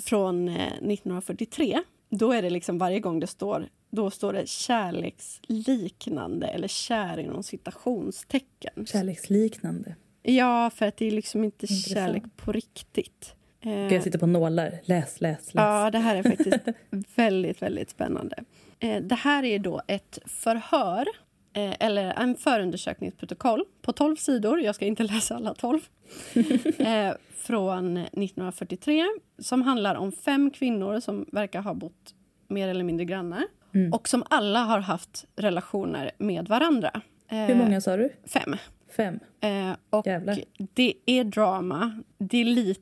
[SPEAKER 2] från eh, 1943, då är det liksom varje gång det står då står det kärleksliknande eller kär inom citationstecken.
[SPEAKER 1] Kärleksliknande.
[SPEAKER 2] Ja, för att det är liksom inte
[SPEAKER 1] Intressant.
[SPEAKER 2] kärlek på riktigt. Eh,
[SPEAKER 1] Ska jag sitta på nålar? Läs, läs, läs.
[SPEAKER 2] Ja, det här är faktiskt väldigt, väldigt spännande. Eh, det här är då ett förhör, eh, eller en förundersökningsprotokoll på 12 sidor. Jag ska inte läsa alla 12. eh, från 1943, som handlar om fem kvinnor som verkar ha bott mer eller mindre grannar
[SPEAKER 1] Mm.
[SPEAKER 2] och som alla har haft relationer med varandra. Eh,
[SPEAKER 1] Hur många sa du?
[SPEAKER 2] Fem.
[SPEAKER 1] Fem.
[SPEAKER 2] Eh, och
[SPEAKER 1] Jävlar.
[SPEAKER 2] det är drama. Det är lite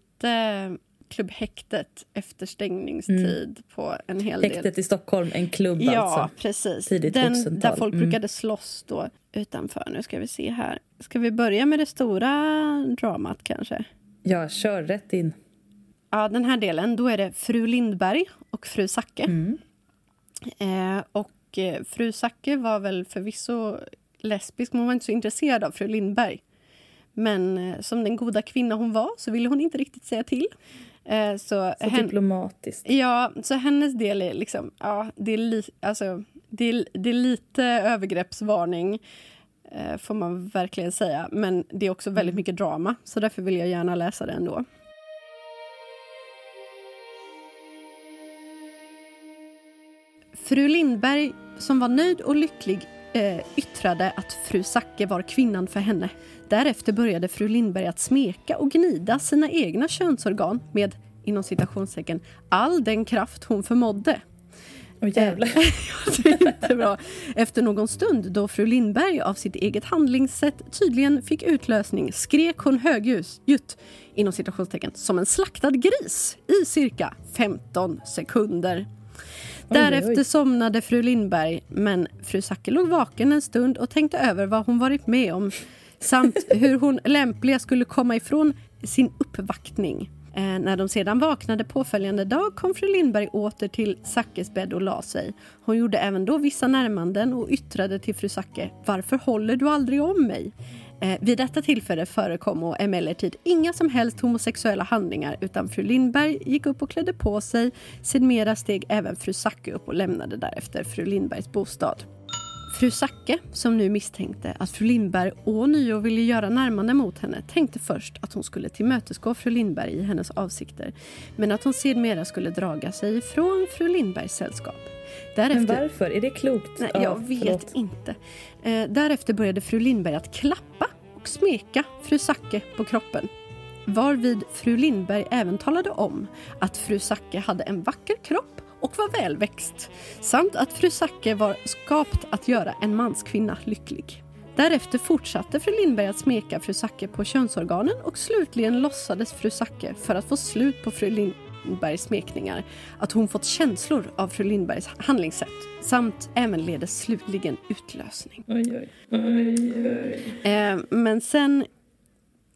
[SPEAKER 2] Klubb Häktet efter stängningstid på en hel del.
[SPEAKER 1] Mm. Häktet i Stockholm, en klubb
[SPEAKER 2] Ja,
[SPEAKER 1] alltså.
[SPEAKER 2] precis.
[SPEAKER 1] Tidigt
[SPEAKER 2] Den
[SPEAKER 1] 2000-tal.
[SPEAKER 2] där folk
[SPEAKER 1] Mm.
[SPEAKER 2] brukade slåss då utanför. Nu ska vi se här. Ska vi börja med det stora dramat kanske?
[SPEAKER 1] Ja, kör rätt in.
[SPEAKER 2] Ja, den här delen, då är det fru Lindberg och fru Zacke.
[SPEAKER 1] Mm.
[SPEAKER 2] Eh, och eh, fru Zacke var väl förvisso lesbisk, men hon var inte så intresserad av fru Lindberg. Men eh, som den goda kvinna hon var så ville hon inte riktigt säga till. Eh, så
[SPEAKER 1] Så diplomatiskt.
[SPEAKER 2] Ja, så hennes del är liksom... Ja, det, är li, alltså, det, är, det är lite övergreppsvarning, eh, får man verkligen säga. Men det är också väldigt mycket drama, så därför vill jag gärna läsa det ändå. Fru Lindberg, som var nöjd och lycklig eh, yttrade att fru Zacke var kvinnan för henne. Därefter började fru Lindberg att smeka och gnida sina egna könsorgan med inom citationstecken all den kraft hon förmådde.
[SPEAKER 1] Åh jävlar.
[SPEAKER 2] Det är jättebra. Efter någon stund då fru Lindberg av sitt eget handlingssätt tydligen fick utlösning skrek hon högljutt inom citationstecken som en slaktad gris i cirka 15 sekunder.
[SPEAKER 1] Oj,
[SPEAKER 2] Därefter
[SPEAKER 1] oj.
[SPEAKER 2] somnade fru Lindberg men fru Zacke låg vaken en stund och tänkte över vad hon varit med om samt hur hon lämpligen skulle komma ifrån sin uppvaktning. Eh, när de sedan vaknade påföljande dag kom fru Lindberg åter till Zackes bädd och la sig. Hon gjorde även då vissa närmanden och yttrade till fru Zacke Varför håller du aldrig om mig? Eh, vid detta tillfälle förekom och emellertid inga som helst homosexuella handlingar utan fru Lindberg gick upp och klädde på sig. Sedermera steg även fru Zacke upp och lämnade därefter fru Lindbergs bostad. Fru Zacke, som nu misstänkte att fru Lindberg ånyo ville göra närmande mot henne tänkte först att hon skulle tillmötesgå fru Lindberg i hennes avsikter men att hon sedermera skulle draga sig ifrån fru Lindbergs sällskap.
[SPEAKER 1] Men
[SPEAKER 2] Därefter...
[SPEAKER 1] varför? Är det klokt?
[SPEAKER 2] Nej,
[SPEAKER 1] Ja,
[SPEAKER 2] jag vet
[SPEAKER 1] förlåt.
[SPEAKER 2] inte. Eh, därefter började fru Lindberg att klappa och smeka fru Zacke på kroppen. Varvid fru Lindberg även talade om att fru Zacke hade en vacker kropp och var välväxt samt att fru Zacke var skapt att göra en manskvinna lycklig. Därefter fortsatte fru Lindberg att smeka fru Zacke på könsorganen och slutligen låtsades fru Zacke för att få slut på fru Lindbergs smekningar att hon fått känslor av fru Lindbergs handlingssätt samt även ledes slutligen utlösning.
[SPEAKER 1] Oj, oj. oj, oj.
[SPEAKER 2] Eh, men sen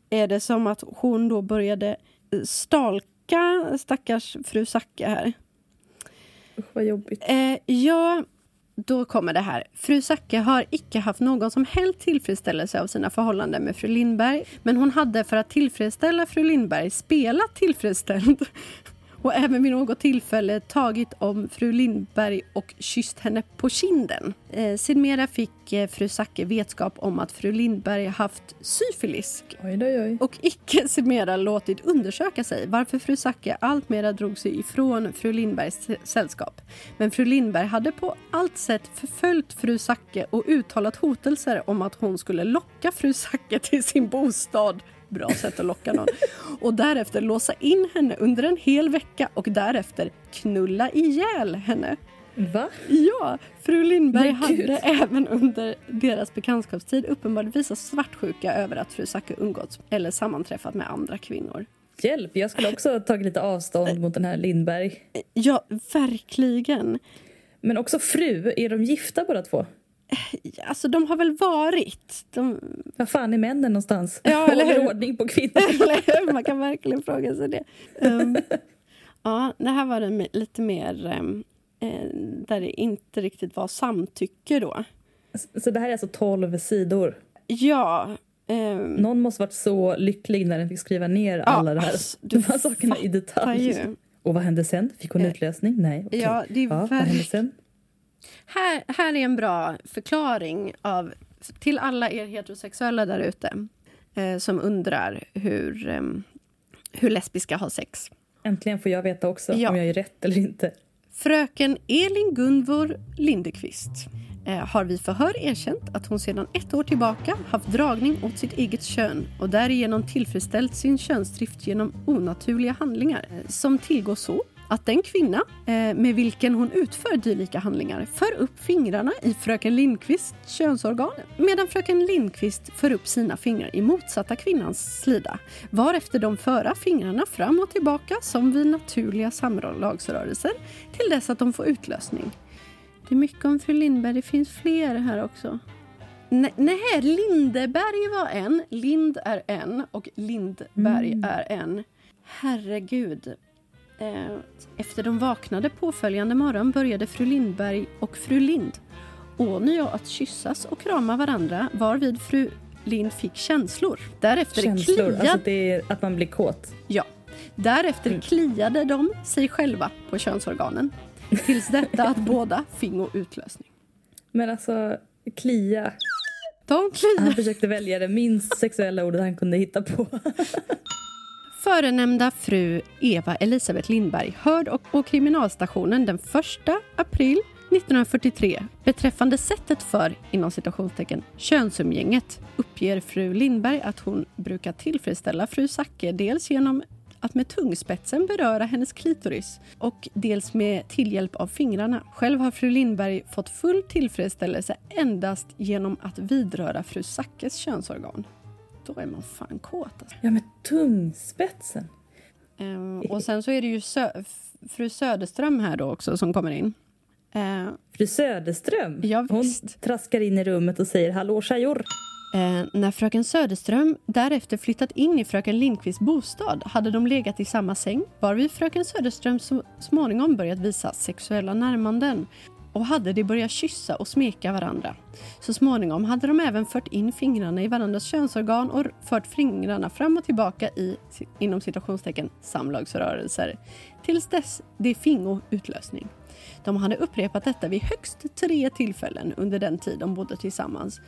[SPEAKER 2] är det som att hon då började eh, stalka stackars fru Zacke här.
[SPEAKER 1] Usch, vad jobbigt.
[SPEAKER 2] Eh, ja, då kommer det här. Fru Zacke har icke haft någon som helst tillfredsställelse av sina förhållanden med fru Lindberg. Men hon hade för att tillfredsställa fru Lindberg spelat tillfredsställd och även vid något tillfälle tagit om fru Lindberg och kysst henne på kinden. Eh, sedermera fick eh, fru Zacke vetskap om att fru Lindberg haft syfilis
[SPEAKER 1] Oj, oj, oj.
[SPEAKER 2] och icke sedermera låtit undersöka sig varför fru Zacke alltmera drog sig ifrån fru Lindbergs sällskap. Men fru Lindberg hade på allt sätt förföljt fru Zacke och uttalat hotelser om att hon skulle locka fru Zacke till sin bostad. Bra sätt att locka någon. Och därefter låsa in henne under en hel vecka och därefter knulla ihjäl henne.
[SPEAKER 1] Va?
[SPEAKER 2] Ja, fru Lindberg hade även under deras bekantskapstid uppenbarligen visat svartsjuka över att fru Zacke umgåtts eller sammanträffat med andra kvinnor.
[SPEAKER 1] Hjälp, jag skulle också ha tagit lite avstånd mot den här Lindberg.
[SPEAKER 2] Ja, verkligen.
[SPEAKER 1] Men också fru, är de gifta båda två?
[SPEAKER 2] Alltså, de har väl varit. De...
[SPEAKER 1] Vad fan är männen någonstans?
[SPEAKER 2] Ja, eller hur?
[SPEAKER 1] ordning på kvinnor.
[SPEAKER 2] Man kan verkligen fråga sig det. Um, ja, det här var det lite mer um, eh, där det inte riktigt var samtycke då.
[SPEAKER 1] Så det här är alltså 12 sidor.
[SPEAKER 2] Ja. ehm,
[SPEAKER 1] Någon måste varit så lycklig när den fick skriva ner alla det här,
[SPEAKER 2] alltså, du
[SPEAKER 1] de här sakerna i detalj.
[SPEAKER 2] ju.
[SPEAKER 1] Och vad hände sen? Fick hon
[SPEAKER 2] Eh,
[SPEAKER 1] utlösning? Nej. okej.
[SPEAKER 2] Ja, det är
[SPEAKER 1] ja, vad
[SPEAKER 2] verk-
[SPEAKER 1] hände sen?
[SPEAKER 2] Här, här är en bra förklaring av, till alla er heterosexuella där ute eh, som undrar hur, ehm, hur lesbiska har sex.
[SPEAKER 1] Äntligen får jag veta också
[SPEAKER 2] Ja.
[SPEAKER 1] om jag är rätt eller inte.
[SPEAKER 2] Fröken Elin Gunvor Lindekvist eh, har vid förhör erkänt att hon sedan ett år tillbaka haft dragning åt sitt eget kön och därigenom tillfredsställt sin könsdrift genom onaturliga handlingar eh, som tillgår så att den kvinna eh, med vilken hon utför dylika handlingar för upp fingrarna i fröken Lindqvists könsorgan medan fröken Lindqvist för upp sina fingrar i motsatta kvinnans slida varefter de föra fingrarna fram och tillbaka som vid naturliga samlagsrörelser till dess att de får utlösning. Det är mycket om fru Lindberg, det finns fler här också. Nej, nej Lindeberg var en, Lind är en och Lindberg
[SPEAKER 1] Mm.
[SPEAKER 2] är en. Herregud. Eh, Efter de vaknade påföljande morgon började fru Lindberg och fru Lind ånyo att kyssas och krama varandra varvid fru Lind fick känslor. Därefter
[SPEAKER 1] Känslor,
[SPEAKER 2] kliade
[SPEAKER 1] alltså det är att man blir kåt.
[SPEAKER 2] Ja. Därefter
[SPEAKER 1] Mm.
[SPEAKER 2] kliade de sig själva på könsorganen tills detta att båda fingo utlösning.
[SPEAKER 1] Men alltså, klia.
[SPEAKER 2] De kliade
[SPEAKER 1] Han försökte välja det minst sexuella ordet han kunde hitta på.
[SPEAKER 2] Förenämnda fru Eva Elisabeth Lindberg hörd och på kriminalstationen den 1 april 1943 beträffande sättet för inom citationstecken könsumgänget uppger fru Lindberg att hon brukar tillfredsställa fru Zacke dels genom att med tungspetsen beröra hennes klitoris och dels med tillhjälp av fingrarna. Själv har fru Lindberg fått full tillfredsställelse endast genom att vidröra fru Zackes könsorgan. Då är man fan kåt alltså.
[SPEAKER 1] Ja, med tungspetsen.
[SPEAKER 2] Ehm, och sen så är det ju Sö fru Söderström här då också som kommer in. Ehm,
[SPEAKER 1] Fru Söderström.
[SPEAKER 2] Ja,
[SPEAKER 1] Hon traskar in i rummet och säger hallå tjejor.
[SPEAKER 2] eh, när fröken Söderström därefter flyttat in i fröken Lindqvists bostad hade de legat i samma säng varvid fröken Söderström så småningom börjat visa sexuella närmanden och hade de börjat kyssa och smeka varandra. Så småningom hade de även fört in fingrarna i varandras könsorgan och fört fingrarna fram och tillbaka i inom citationstecken samlagsrörelser tills dess det fingo utlösning. De hade upprepat detta vid högst tre tillfällen under den tid de bodde tillsammans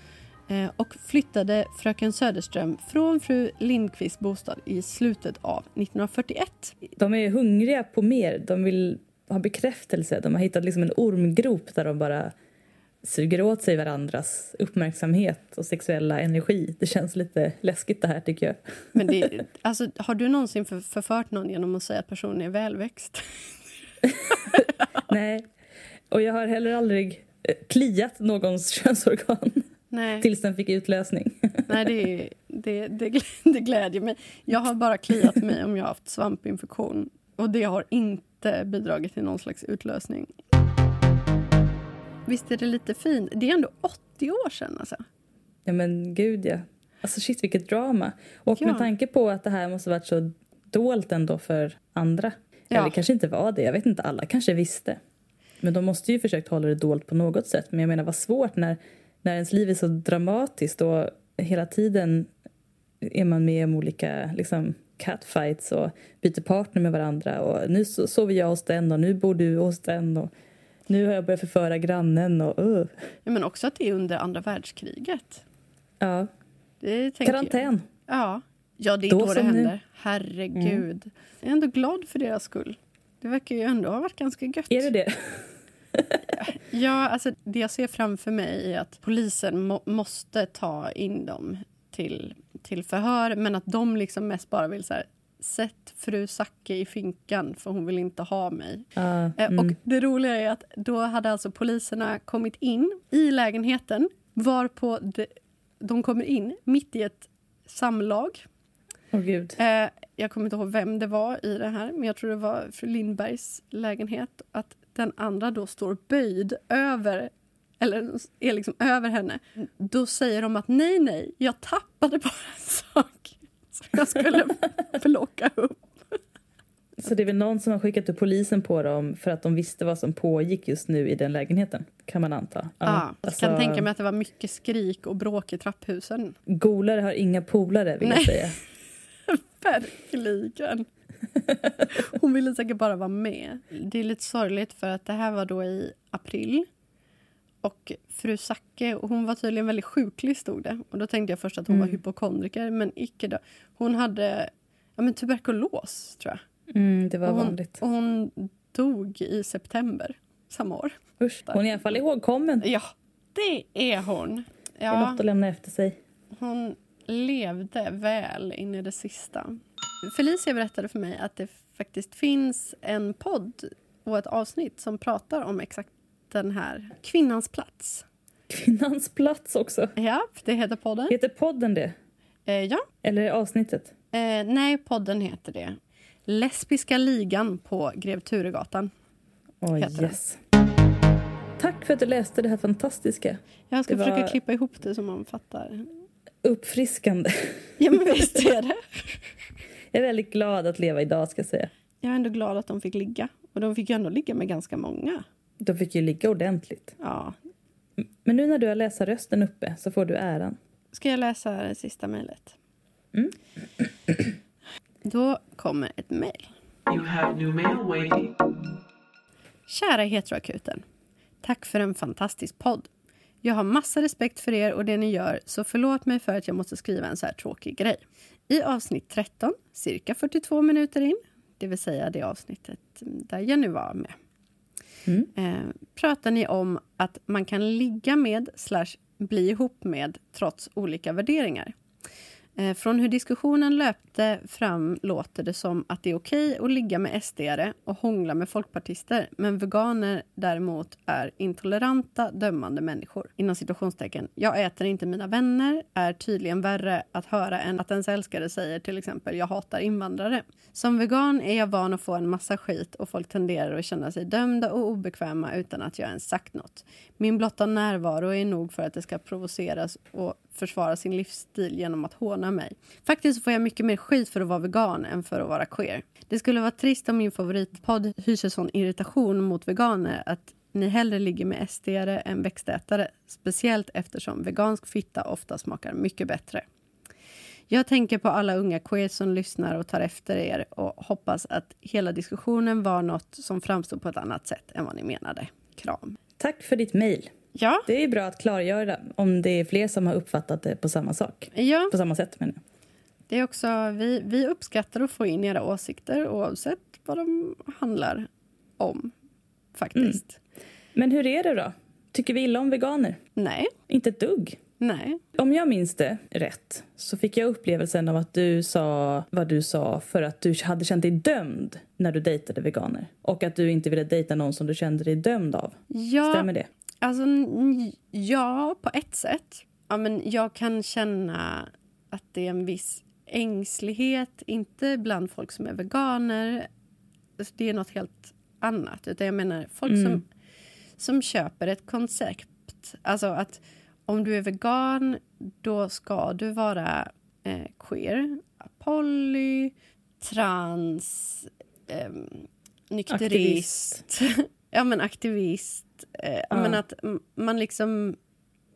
[SPEAKER 2] eh, och flyttade fröken Söderström från fru Lindqvists bostad i slutet av 1941.
[SPEAKER 1] De är hungriga på mer. De vill ha bekräftelse. De har hittat liksom en ormgrop där de bara suger åt sig varandras uppmärksamhet och sexuella energi. Det känns lite läskigt det här tycker jag.
[SPEAKER 2] Men det, alltså, har du någonsin för, förfört någon genom att säga att personen är välväxt?
[SPEAKER 1] Nej. Och jag har heller aldrig eh, kliat någons könsorgan
[SPEAKER 2] Nej,
[SPEAKER 1] tills den fick utlösning.
[SPEAKER 2] nej det, det, det, det glädjer mig. Jag har bara kliat mig om jag har haft svampinfektion och det har inte bidragit till någon slags utlösning. Visst är det lite fint? Det är ändå 80 år sedan. Alltså.
[SPEAKER 1] Ja men gud ja. Alltså shit vilket drama. Och
[SPEAKER 2] Ja.
[SPEAKER 1] med tanke på att det här måste varit så dolt ändå för andra.
[SPEAKER 2] Ja.
[SPEAKER 1] Eller det kanske inte var det, jag vet inte, alla kanske visste. Men de måste ju försökt hålla det dolt på något sätt. Men jag menar vad svårt när, när ens liv är så dramatiskt och hela tiden är man med om olika liksom, catfights och byter partner med varandra. Och nu so- sover jag hos den och nu bor du hos den. Och nu har jag börjat förföra grannen och uh.
[SPEAKER 2] Ja, men också att det är under andra världskriget.
[SPEAKER 1] Ja,
[SPEAKER 2] Det
[SPEAKER 1] karantän.
[SPEAKER 2] Jag. Ja. ja, det är
[SPEAKER 1] Då
[SPEAKER 2] då, det
[SPEAKER 1] som nu.
[SPEAKER 2] händer. Herregud. Jag är ändå glad för deras skull. Det verkar ju ändå ha varit ganska gött.
[SPEAKER 1] Är det det?
[SPEAKER 2] Ja, alltså det jag ser framför mig är att polisen må, måste ta in dem till, till förhör men att de liksom mest bara vill så här, sätt fru Zacke i finkan för hon vill inte ha mig. Eh,
[SPEAKER 1] mm.
[SPEAKER 2] Och det roliga är att då hade alltså poliserna kommit in i lägenheten varpå de, de kommer in mitt i ett samlag.
[SPEAKER 1] Åh gud.
[SPEAKER 2] Eh, jag kommer inte ihåg vem det var i det här, men jag tror det var fru Lindbergs lägenhet, att den andra då står böjd över eller är liksom över henne. Då säger de att nej, nej, jag tappade bara en sak som jag skulle plocka upp.
[SPEAKER 1] Så det är väl någon som har skickat upp polisen på dem för att de visste vad som pågick just nu i den lägenheten, kan man anta.
[SPEAKER 2] Ja, jag alltså, kan tänka mig att det var mycket skrik och bråk i trapphusen.
[SPEAKER 1] Golare har inga polare, vill Nej. jag säga.
[SPEAKER 2] Verkligen. Hon ville säkert bara vara med. Det är lite sorgligt för att det här var då i april. Och fru Zacke, hon var tydligen väldigt sjuklig stod det. Och då tänkte jag först att hon mm. var hypokondriker, men icke då. Hon hade ja, men tuberkulos, tror jag.
[SPEAKER 1] Mm, det var
[SPEAKER 2] och hon,
[SPEAKER 1] vanligt.
[SPEAKER 2] Och hon dog i september samma år.
[SPEAKER 1] Usch, hon är i alla fall ihågkommen.
[SPEAKER 2] Ja, det är hon. Ja,
[SPEAKER 1] det är något att lämna efter sig.
[SPEAKER 2] Hon levde väl in i det sista. Felicia berättade för mig att det faktiskt finns en podd och ett avsnitt som pratar om exakt den här kvinnans plats.
[SPEAKER 1] Kvinnans plats också?
[SPEAKER 2] Ja, det heter podden.
[SPEAKER 1] Heter podden det?
[SPEAKER 2] Eh, ja.
[SPEAKER 1] Eller avsnittet?
[SPEAKER 2] Eh, nej, podden heter det. Lesbiska ligan på Grev Turegatan.
[SPEAKER 1] Oh, yes. Tack för att du läste det här fantastiska.
[SPEAKER 2] Jag ska det försöka var... klippa ihop det så man fattar.
[SPEAKER 1] Uppfriskande.
[SPEAKER 2] Ja, men visst är det.
[SPEAKER 1] Jag är väldigt glad att leva idag, ska jag säga.
[SPEAKER 2] Jag är ändå glad att de fick ligga. Och de fick ju ändå ligga med ganska många.
[SPEAKER 1] De fick ju ligga ordentligt.
[SPEAKER 2] Ja.
[SPEAKER 1] Men nu när du har läsa rösten uppe så får du äran.
[SPEAKER 2] Ska jag läsa det sista mejlet?
[SPEAKER 1] Mm.
[SPEAKER 2] Då kommer ett mejl. Kära Heteroakuten. Tack för en fantastisk podd. Jag har massa respekt för er och det ni gör så förlåt mig för att jag måste skriva en så här tråkig grej. I avsnitt 13, cirka 42 minuter in, det vill säga det avsnittet där jag nu var med,
[SPEAKER 1] mm.
[SPEAKER 2] eh, pratar ni om att man kan ligga med slash bli ihop med trots olika värderingar. Eh, från hur diskussionen löpte fram låter det som att det är okej att ligga med sd och hångla med folkpartister men veganer däremot är intoleranta, dömande människor. Inom situationstecken. Jag äter inte mina vänner är tydligen värre att höra än att ens älskare säger till exempel jag hatar invandrare. Som vegan är jag van att få en massa skit och folk tenderar att känna sig dömda och obekväma utan att jag ens sagt något. Min blotta närvaro är nog för att det ska provoceras och försvara sin livsstil genom att håna mig. Faktiskt får jag mycket mer skit för att vara vegan än för att vara queer. Det skulle vara trist om min favoritpodd hyser sån irritation mot veganer att ni hellre ligger med sd än växtätare. Speciellt eftersom vegansk fitta ofta smakar mycket bättre. Jag tänker på alla unga queers som lyssnar och tar efter er och hoppas att hela diskussionen var något som framstod på ett annat sätt än vad ni menade. Kram.
[SPEAKER 1] Tack för ditt mejl.
[SPEAKER 2] Ja.
[SPEAKER 1] Det är bra att klargöra om det är fler som har uppfattat det på samma sak.
[SPEAKER 2] Ja.
[SPEAKER 1] På samma sätt menar
[SPEAKER 2] Det är också, vi, vi uppskattar att få in era åsikter oavsett vad de handlar om. Faktiskt.
[SPEAKER 1] Mm. Men hur är det då? Tycker vi illa om veganer?
[SPEAKER 2] Nej.
[SPEAKER 1] Inte ett dugg?
[SPEAKER 2] Nej.
[SPEAKER 1] Om jag minns det rätt så fick jag upplevelsen av att du sa vad du sa för att du hade känt dig dömd när du dejtade veganer. Och att du inte ville dejta någon som du kände dig dömd av.
[SPEAKER 2] Ja,
[SPEAKER 1] Stämmer det?
[SPEAKER 2] Alltså, ja, på ett sätt. Ja, men jag kan känna att det är en viss ängslighet, inte bland folk som är veganer. Alltså, det är nåt helt annat. Utan jag menar folk mm. som, som köper ett koncept. Alltså att om du är vegan, då ska du vara eh, queer, poly, trans, eh, nykterist. ja, men aktivist Eh, ja. men att man liksom...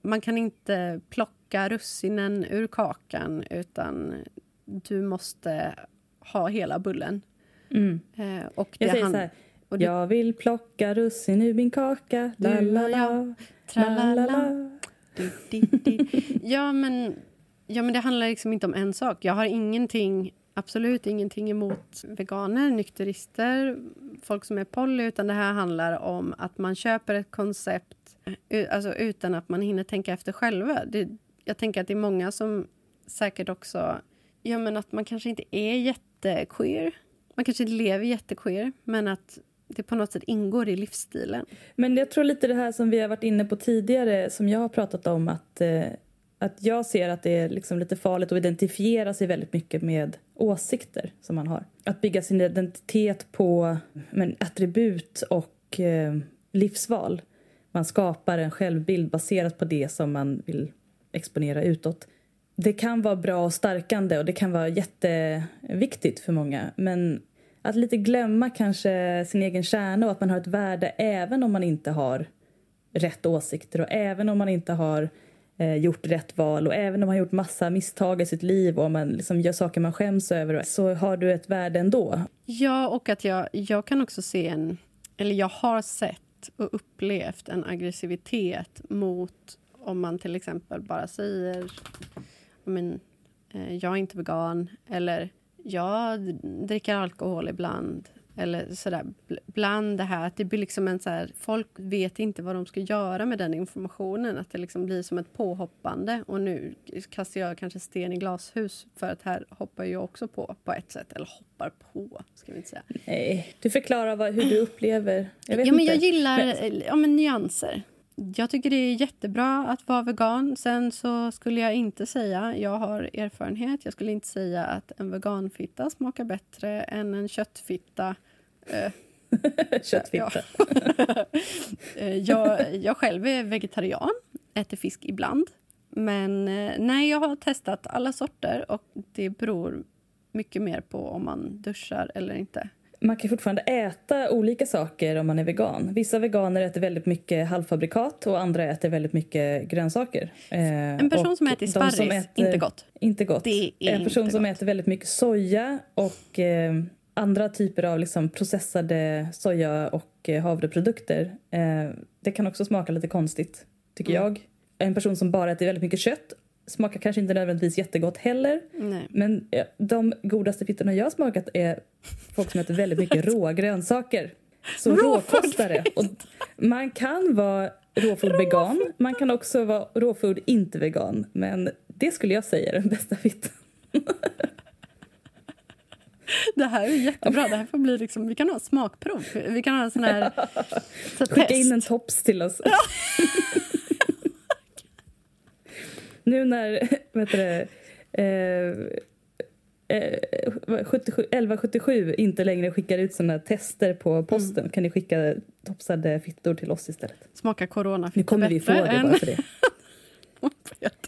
[SPEAKER 2] Man kan inte plocka russinen ur kakan utan du måste ha hela bullen.
[SPEAKER 1] Mm.
[SPEAKER 2] Eh, och
[SPEAKER 1] jag säger så här. Det... Jag vill plocka russin ur min kaka. La, la, la,
[SPEAKER 2] tralala. Ja, men, ja, men det handlar liksom inte om en sak. Jag har ingenting absolut ingenting emot veganer, nykterister, folk som är poly, utan det här handlar om att man köper ett koncept eh, alltså utan att man hinner tänka efter själva. Det, jag tänker att det är många som säkert också... Ja, men att man kanske inte är jättequeer. Man kanske inte lever jättequeer, men att det på något sätt ingår i livsstilen.
[SPEAKER 1] Men jag tror lite det här som vi har varit inne på tidigare, som jag har pratat om, att, eh, att jag ser att det är liksom lite farligt att identifiera sig väldigt mycket med åsikter som man har. Att bygga sin identitet på men, attribut och eh, livsval. Man skapar en självbild baserat på det som man vill exponera utåt. Det kan vara bra och stärkande och det kan vara jätteviktigt för många men att lite glömma kanske sin egen kärna och att man har ett värde även om man inte har rätt åsikter och även om man inte har eh, gjort rätt val och även om man har gjort massa misstag i sitt liv och man liksom gör saker man skäms över så har du ett värde ändå.
[SPEAKER 2] Ja, och att jag, jag kan också se en... Eller jag har sett och upplevt en aggressivitet mot om man till exempel bara säger men, eh, jag är inte vegan eller jag dricker alkohol ibland. Eller sådär, bland det här att det blir liksom en så här, folk vet inte vad de ska göra med den informationen. Att det liksom blir som ett påhoppande. Och nu kastar jag kanske sten i glashus för att här hoppar jag också på på ett sätt. Eller hoppar på, ska vi inte säga.
[SPEAKER 1] Nej, du förklarar vad, hur du upplever.
[SPEAKER 2] Jag ja, men jag gillar men... Ja, men nyanser. Jag tycker det är jättebra att vara vegan. Sen så skulle jag inte säga, jag har erfarenhet, jag skulle inte säga att en veganfitta smakar bättre än en köttfitta.
[SPEAKER 1] Eh, köttfitta.
[SPEAKER 2] Eh, jag, jag själv är vegetarian, äter fisk ibland. Men eh, nej, jag har testat alla sorter och det beror mycket mer på om man duschar eller inte
[SPEAKER 1] man kan fortfarande äta olika saker om man är vegan. Vissa veganer äter väldigt mycket halvfabrikat och andra äter väldigt mycket grönsaker.
[SPEAKER 2] Eh, en person som äter sparris, som äter, inte gott.
[SPEAKER 1] Inte gott. en person som gott. äter väldigt mycket soja och eh, andra typer av liksom, processade soja och eh, havreprodukter. Eh, det kan också smaka lite konstigt, tycker mm. jag. En person som bara äter väldigt mycket kött smakar kanske inte nödvändigtvis jättegott heller.
[SPEAKER 2] Nej.
[SPEAKER 1] Men de godaste fittorna jag har smakat är folk som äter väldigt mycket råa grönsaker. Så råkostare. Och man kan vara råfood-vegan, man kan också vara råfood inte vegan. Men det skulle jag säga är den bästa fittan.
[SPEAKER 2] Det här är jättebra. Det här får bli liksom, vi kan ha smakprov. Vi kan ha en sån här
[SPEAKER 1] så Skicka test. in en tops till oss. Ja. Nu när, vad heter det, eh, 1177 eh, inte längre skickar ut såna tester på posten mm. kan ni skicka topsade fittor till oss istället.
[SPEAKER 2] Smaka coronafitta
[SPEAKER 1] Nu kommer vi få det bara för det.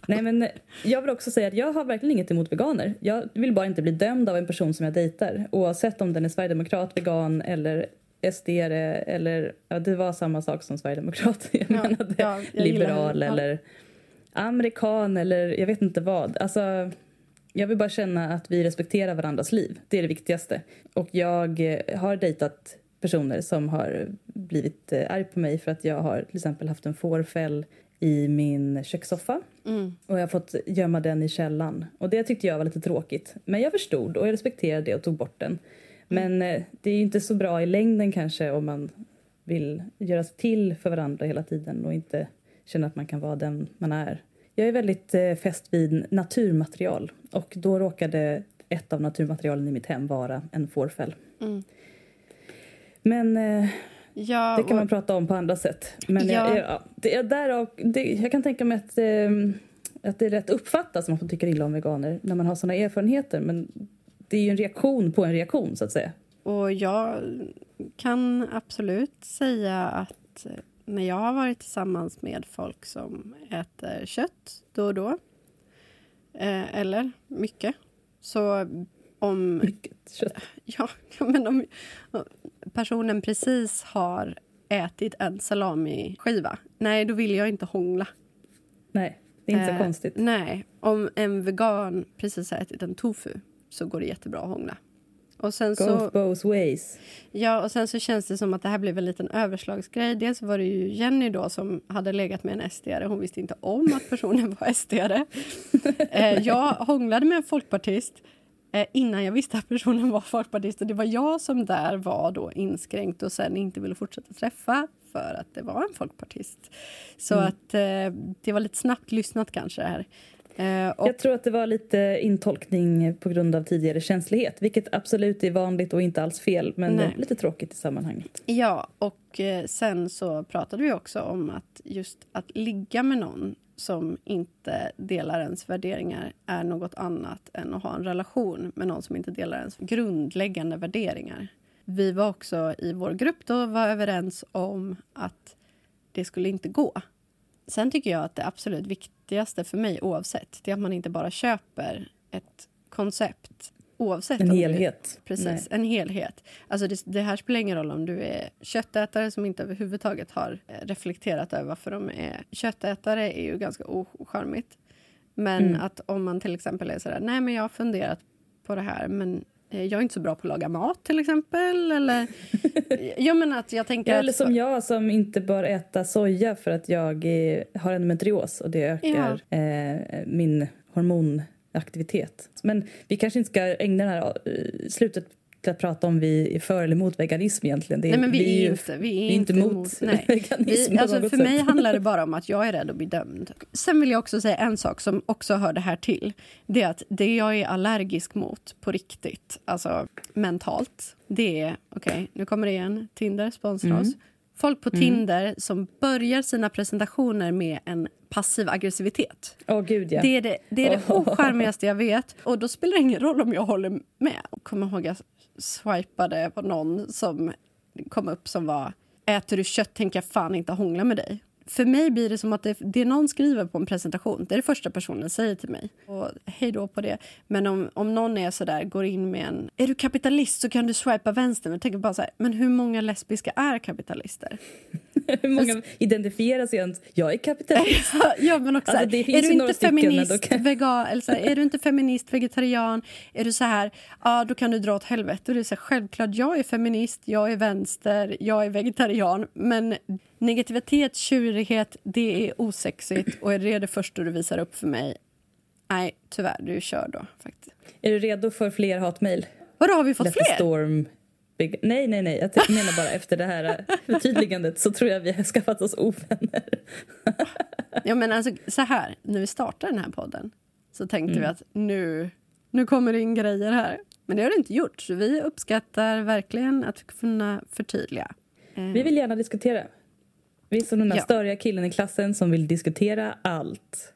[SPEAKER 1] Nej, men jag vill också säga att jag har verkligen inget emot veganer. Jag vill bara inte bli dömd av en person som jag dejtar oavsett om den är sverigedemokrat, vegan eller SD eller ja, det var samma sak som sverigedemokrat. Jag ja, menade ja, jag liberal eller amerikan eller jag vet inte vad. Alltså, jag vill bara känna att vi respekterar varandras liv. Det är det viktigaste. Och jag eh, har dejtat personer som har blivit eh, arg på mig för att jag har till exempel haft en fårfäll i min kökssoffa. Mm. Och jag har fått gömma den i källan. Och det tyckte jag var lite tråkigt. Men jag förstod och jag respekterade det och tog bort den. Men mm. det är inte så bra i längden kanske om man vill göra sig till för varandra hela tiden och inte känna att man kan vara den man är. Jag är väldigt eh, fäst vid naturmaterial och då råkade ett av naturmaterialen i mitt hem vara en fårfäll. Mm. Men eh, ja, det kan och... man prata om på andra sätt. Men ja. jag, det, där och, det, jag kan tänka mig att, eh, att det är rätt uppfattat som man tycker illa om veganer när man har såna erfarenheter. Men det är ju en reaktion på en reaktion så att säga.
[SPEAKER 2] Och jag kan absolut säga att när jag har varit tillsammans med folk som äter kött då och då, eh, eller mycket, så om...
[SPEAKER 1] Mycket kött?
[SPEAKER 2] Ja, men om personen precis har ätit en salamiskiva, nej, då vill jag inte hångla.
[SPEAKER 1] Nej, det är inte eh, så konstigt.
[SPEAKER 2] Nej, om en vegan precis har ätit en tofu så går det jättebra att hångla.
[SPEAKER 1] Och sen Goes så, both ways.
[SPEAKER 2] Ja, och sen så känns det som att det här blev en liten överslagsgrej. Dels var det ju Jenny då som hade legat med en sd Hon visste inte om att personen var sd eh, Jag hånglade med en folkpartist eh, innan jag visste att personen var folkpartist. Och det var jag som där var då inskränkt och sen inte ville fortsätta träffa för att det var en folkpartist. Så mm. att eh, det var lite snabbt lyssnat kanske. här.
[SPEAKER 1] Eh, och... Jag tror att det var lite intolkning på grund av tidigare känslighet vilket absolut är vanligt och inte alls fel men Nej. lite tråkigt i sammanhanget.
[SPEAKER 2] Ja, och eh, sen så pratade vi också om att just att ligga med någon som inte delar ens värderingar är något annat än att ha en relation med någon som inte delar ens grundläggande värderingar. Vi var också i vår grupp då var överens om att det skulle inte gå. Sen tycker jag att det absolut viktigaste för mig oavsett det är att man inte bara köper ett koncept Oavsett
[SPEAKER 1] en helhet.
[SPEAKER 2] Du, precis, Nej. en helhet. Alltså det, det, här spelar ingen roll om du är köttätare som inte överhuvudtaget har eh, reflekterat över varför de är köttätare är ju ganska ocharmigt. Men mm. att om man till exempel är sådär, nej men jag har funderat på det här men jag är inte så bra på att laga mat till exempel. Eller, jag menar att jag tänker
[SPEAKER 1] ja, eller som jag som inte bör äta soja för att jag är, har endometrios och det ökar ja. eh, min hormon aktivitet. Men vi kanske inte ska ägna det här uh, slutet till att prata om vi är för eller emot veganism egentligen.
[SPEAKER 2] Det är, nej, men vi, vi är, inte, vi är, vi är inte emot nej. veganism vi, alltså, För sätt. mig handlar det bara om att jag är rädd att bli dömd. Sen vill jag också säga en sak som också hör det här till. Det är att det jag är allergisk mot på riktigt, alltså mentalt, det är, okej, okay, nu kommer det igen, Tinder sponsrar mm. oss. Folk på mm. Tinder som börjar sina presentationer med en passiv aggressivitet.
[SPEAKER 1] Oh, Gud, ja.
[SPEAKER 2] Det är det, det, är det oh. ocharmigaste jag vet. Och då spelar det ingen roll om jag håller med. Kommer ihåg jag swipade på någon som kom upp som var Äter du kött tänker jag fan inte hångla med dig för mig blir det som att det, det någon skriver på en presentation, det är det första personen säger till mig. Och hej då på det. Men om, om någon är så där, går in med en... Är du kapitalist så kan du swipa vänster. Men tänker bara så här, men hur många lesbiska är kapitalister?
[SPEAKER 1] Hur många alltså, identifierar sig ens? Jag är kapitalist.
[SPEAKER 2] ja, men också alltså, är du inte feminist, kan... vegan, eller så här, är du inte feminist, vegetarian? Är du så här, ja då kan du dra åt helvete. Och det är så här, självklart, jag är feminist, jag är vänster, jag är vegetarian. Men negativitet, tjurighet, det är osexigt. Och är det det första du visar upp för mig? Nej, tyvärr, du kör då. faktiskt.
[SPEAKER 1] Är du redo för fler hatmejl?
[SPEAKER 2] Vadå, har vi fått fler?
[SPEAKER 1] Storm. Big... Nej, nej, nej. Jag menar bara efter det här förtydligandet så tror jag vi har skaffat oss ovänner.
[SPEAKER 2] ja, men alltså så här, när vi startade den här podden så tänkte mm. vi att nu, nu kommer det in grejer här. Men det har det inte gjort. Så vi uppskattar verkligen att kunna förtydliga.
[SPEAKER 1] Vi vill gärna diskutera. Vi är som den där ja. störiga killen i klassen som vill diskutera allt.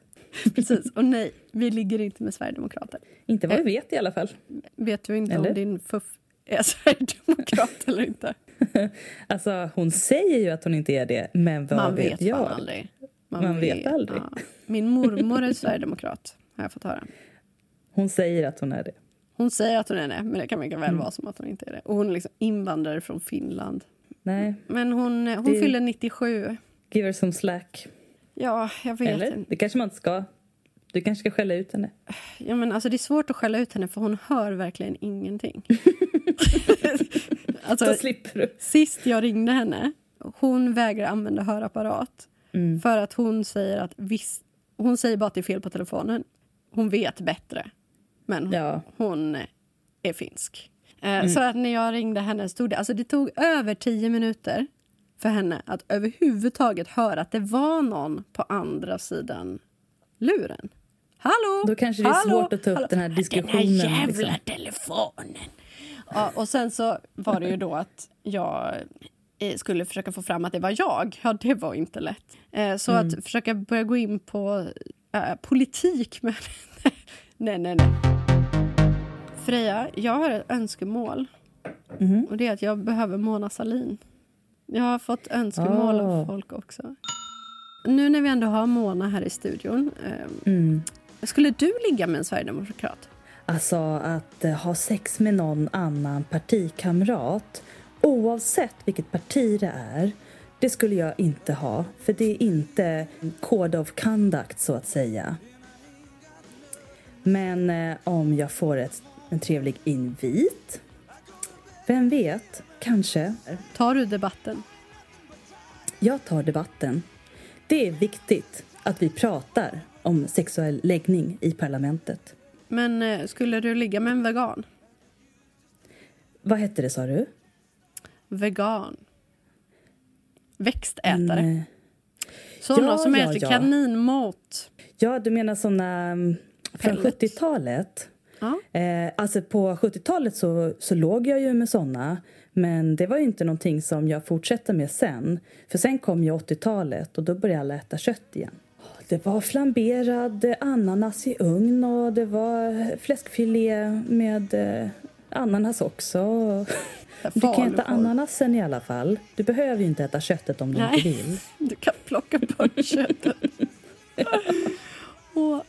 [SPEAKER 2] Precis. Och nej, vi ligger inte med Sverigedemokrater.
[SPEAKER 1] Inte vad vi vet i alla fall.
[SPEAKER 2] Vet du inte eller? om din fuff är Sverigedemokrat eller inte?
[SPEAKER 1] alltså, hon säger ju att hon inte är det, men vad
[SPEAKER 2] Man
[SPEAKER 1] vet,
[SPEAKER 2] vet
[SPEAKER 1] jag?
[SPEAKER 2] aldrig.
[SPEAKER 1] Man, Man vet, vet, aldrig. Ja.
[SPEAKER 2] Min mormor är sverigedemokrat, har jag fått höra.
[SPEAKER 1] Hon säger att hon är det.
[SPEAKER 2] Hon säger att hon är det, men det kan mycket väl mm. vara som att hon inte är det. Och hon är liksom invandrare från Finland.
[SPEAKER 1] Nej.
[SPEAKER 2] Men hon, hon det... fyller 97.
[SPEAKER 1] Give her some slack.
[SPEAKER 2] Ja, jag vet.
[SPEAKER 1] Eller? Det kanske man inte ska. Du kanske ska skälla ut henne.
[SPEAKER 2] Ja, men alltså, det är svårt att skälla ut henne för hon hör verkligen ingenting.
[SPEAKER 1] alltså, Då slipper du.
[SPEAKER 2] Sist jag ringde henne, hon vägrar använda hörapparat. Mm. För att hon säger att viss, hon säger bara att det är fel på telefonen. Hon vet bättre. Men ja. hon är finsk. Eh, mm. Så att när jag ringde henne stod det, alltså det tog över tio minuter för henne att överhuvudtaget höra att det var någon på andra sidan luren. Hallå!
[SPEAKER 1] Då kanske det är
[SPEAKER 2] hallå,
[SPEAKER 1] svårt att ta upp
[SPEAKER 2] hallå,
[SPEAKER 1] den här diskussionen. Den
[SPEAKER 2] här jävla liksom. telefonen! Och sen så var det ju då att jag eh, skulle försöka få fram att det var jag. Ja, det var inte lätt. Eh, så mm. att försöka börja gå in på äh, politik med nej, nej, nej. Freja, jag har ett önskemål. Mm. Och det är att jag behöver Mona Salin. Jag har fått önskemål oh. av folk också. Nu när vi ändå har Mona här i studion. Eh, mm. Skulle du ligga med en sverigedemokrat?
[SPEAKER 1] Alltså att uh, ha sex med någon annan partikamrat oavsett vilket parti det är det skulle jag inte ha, för det är inte code of conduct så att säga. Men eh, om jag får ett en trevlig invit. Vem vet, kanske.
[SPEAKER 2] Tar du debatten?
[SPEAKER 1] Jag tar debatten. Det är viktigt att vi pratar om sexuell läggning i parlamentet.
[SPEAKER 2] Men eh, skulle du ligga med en vegan?
[SPEAKER 1] Vad hette det, sa du?
[SPEAKER 2] Vegan. Växtätare. Eh, Såna ja, som äter ja. kaninmat.
[SPEAKER 1] Ja, du menar såna mm, från 70-talet? Ja. Eh, alltså på 70-talet så, så låg jag ju med såna men det var ju inte någonting som jag fortsatte med sen. För sen kom ju 80-talet och då började alla äta kött igen. Det var flamberad ananas i ugn och det var fläskfilé med eh, ananas också. Du kan äta ananasen i alla fall. Du behöver ju inte äta köttet om du
[SPEAKER 2] Nej.
[SPEAKER 1] inte vill.
[SPEAKER 2] Du kan plocka bort köttet. och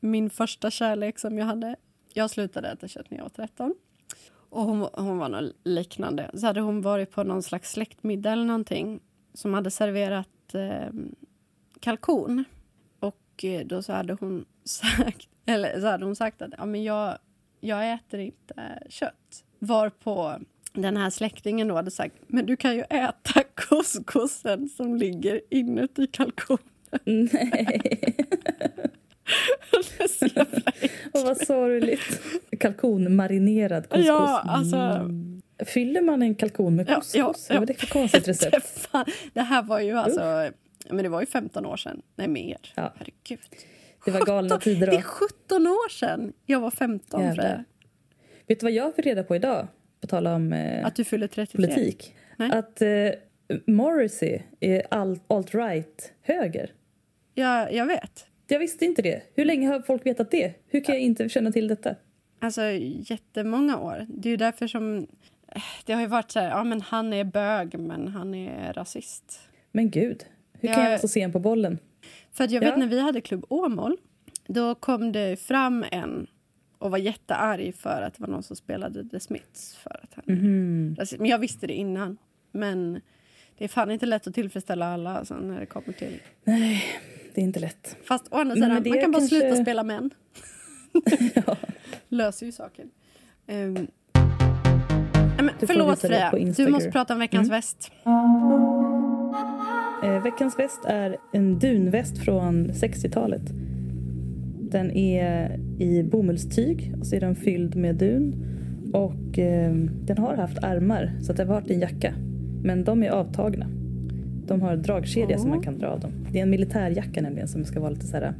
[SPEAKER 2] min första kärlek som jag hade... Jag slutade äta kött när jag var 13. Och hon, hon var något liknande. Så hade hon varit på någon slags släktmiddag eller någonting som hade serverat eh, kalkon. Och eh, då så hade hon sagt, eller så hade hon sagt att ja, men jag, jag äter inte kött. Varpå den här släktingen då hade sagt men du kan ju äta couscousen som ligger inuti kalkonen.
[SPEAKER 1] Nej. Och vad sorgligt. Kalkonmarinerad couscous.
[SPEAKER 2] Ja, alltså...
[SPEAKER 1] Mm. Fyller man en kalkon med
[SPEAKER 2] Ja,
[SPEAKER 1] couscous?
[SPEAKER 2] ja, ja.
[SPEAKER 1] är det för konstigt recept?
[SPEAKER 2] det här var ju alltså... Men det var ju 15 år sedan. Nej, mer.
[SPEAKER 1] Ja.
[SPEAKER 2] Herregud.
[SPEAKER 1] Det var galna
[SPEAKER 2] 17
[SPEAKER 1] tider
[SPEAKER 2] Det
[SPEAKER 1] då.
[SPEAKER 2] är 17 år sedan jag var 15,
[SPEAKER 1] Jävlar. Vet du vad jag fick reda på idag? På tala om eh,
[SPEAKER 2] Att du fyller 33.
[SPEAKER 1] politik.
[SPEAKER 2] Nej.
[SPEAKER 1] Att eh, Morrissey är alt- alt-right höger.
[SPEAKER 2] Ja, jag vet.
[SPEAKER 1] Jag visste inte det. Hur länge har folk vetat det? Hur kan jag inte känna till detta?
[SPEAKER 2] Alltså jättemånga år. Det är därför som... eh, Det har ju varit så här, ja men han är bög men han är rasist.
[SPEAKER 1] Men gud, hur kan
[SPEAKER 2] Jag-
[SPEAKER 1] jag vara så sen på bollen?
[SPEAKER 2] För jag
[SPEAKER 1] Ja.
[SPEAKER 2] vet när vi hade Klubb Åmål, då kom det fram en och var jättearg för att det var någon som spelade The Smiths. För att han rasist. Men jag visste det innan. Men det är fan inte lätt att tillfredsställa alla alltså, när det kommer till...
[SPEAKER 1] Nej, det är inte lätt.
[SPEAKER 2] Fast å andra sidan, man kan bara
[SPEAKER 1] kanske-
[SPEAKER 2] sluta spela män.
[SPEAKER 1] Ja.
[SPEAKER 2] Löser ju saken. Um, nej, men,
[SPEAKER 1] Du
[SPEAKER 2] förlåt Freja, du måste prata om veckans
[SPEAKER 1] Mm.
[SPEAKER 2] väst.
[SPEAKER 1] Eh, veckans väst är en dunväst från 60-talet. Den är i bomullstyg och så är den fylld med dun. Och eh, den har haft armar så att det har varit en jacka. Men de är avtagna. De har dragkedja som
[SPEAKER 2] Åh.
[SPEAKER 1] man kan dra av dem. Det är en militärjacka nämligen som ska vara lite så här eh,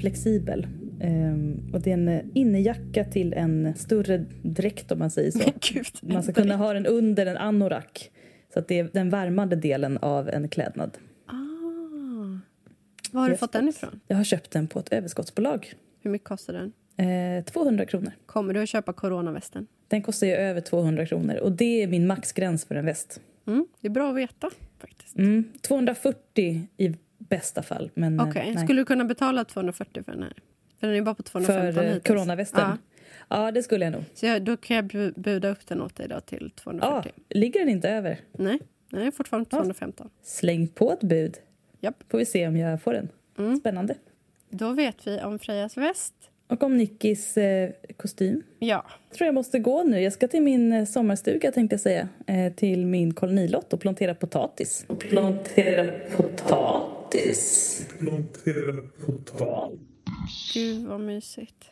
[SPEAKER 1] flexibel. Ehm, och det är en eh, innejacka till en större dräkt om man säger så.
[SPEAKER 2] Gud,
[SPEAKER 1] Man ska kunna ha den under en anorak. Så att det är den värmande delen av en klädnad.
[SPEAKER 2] Ah. Var har du fått den ifrån?
[SPEAKER 1] Jag har köpt den på ett överskottsbolag.
[SPEAKER 2] Hur mycket kostar den?
[SPEAKER 1] Eh, 200 kronor.
[SPEAKER 2] Kommer du att köpa coronavästen?
[SPEAKER 1] Den kostar ju över 200 kronor och det är min maxgräns för en väst.
[SPEAKER 2] Mm, det är bra att veta faktiskt.
[SPEAKER 1] Mm, 240 i bästa fall. Men eh,
[SPEAKER 2] Okej,
[SPEAKER 1] nej.
[SPEAKER 2] skulle du kunna betala 240 för den här? För den är bara på 215
[SPEAKER 1] för eh,
[SPEAKER 2] hittills.
[SPEAKER 1] coronavästen?
[SPEAKER 2] Ja.
[SPEAKER 1] Ja. det skulle jag nog.
[SPEAKER 2] Så jag, då kan jag bu- buda upp den åt dig då till
[SPEAKER 1] Ja,
[SPEAKER 2] 240.
[SPEAKER 1] ligger den inte över?
[SPEAKER 2] Nej, den är fortfarande
[SPEAKER 1] Ja.
[SPEAKER 2] 215.
[SPEAKER 1] Släng på ett bud.
[SPEAKER 2] Japp.
[SPEAKER 1] Får vi se om jag får den.
[SPEAKER 2] Mm.
[SPEAKER 1] Spännande.
[SPEAKER 2] Då vet vi om Frejas väst.
[SPEAKER 1] Och om Nickis eh, kostym.
[SPEAKER 2] Ja,
[SPEAKER 1] Jag tror jag måste gå nu. Jag ska till min eh, sommarstuga tänkte jag säga. Eh, till min kolonilott och plantera potatis. Och plantera potatis.
[SPEAKER 4] Plantera potatis.
[SPEAKER 2] gud vad mysigt.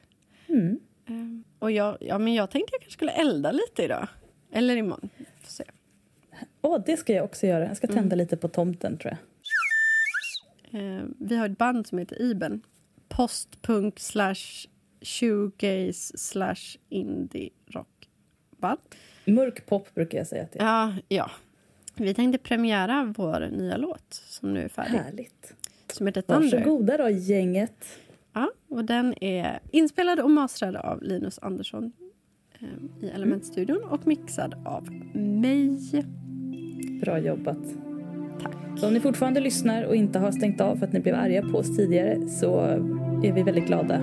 [SPEAKER 1] Mm.
[SPEAKER 2] Ehm, och jag, ja, men jag tänkte jag kanske skulle elda lite idag. Eller imorgon. Får se.
[SPEAKER 1] Åh, det ska jag också göra. Jag ska tända
[SPEAKER 2] Mm.
[SPEAKER 1] lite på tomten tror jag.
[SPEAKER 2] Ehm, vi har ett band som heter Iben. Postpunk slash shoegaze slash indie rock band.
[SPEAKER 1] Mörk pop brukar jag säga att det är.
[SPEAKER 2] Ja, ja. Vi tänkte premiära vår nya låt som nu är färdig.
[SPEAKER 1] Härligt.
[SPEAKER 2] Som heter Thunder.
[SPEAKER 1] Varsågoda då gänget.
[SPEAKER 2] Ja, och den är inspelad och masterad av Linus Andersson eh, i Elementstudion och mixad av mig.
[SPEAKER 1] Bra jobbat.
[SPEAKER 2] Tack.
[SPEAKER 1] Så om ni fortfarande lyssnar och inte har stängt av för att ni blev arga på oss tidigare så är vi väldigt glada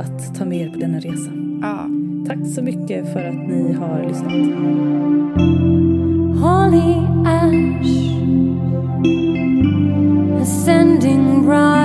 [SPEAKER 1] att ta med er på denna resa.
[SPEAKER 2] Ja.
[SPEAKER 1] Tack så mycket för att ni har lyssnat.
[SPEAKER 5] Holy ash ascending bright.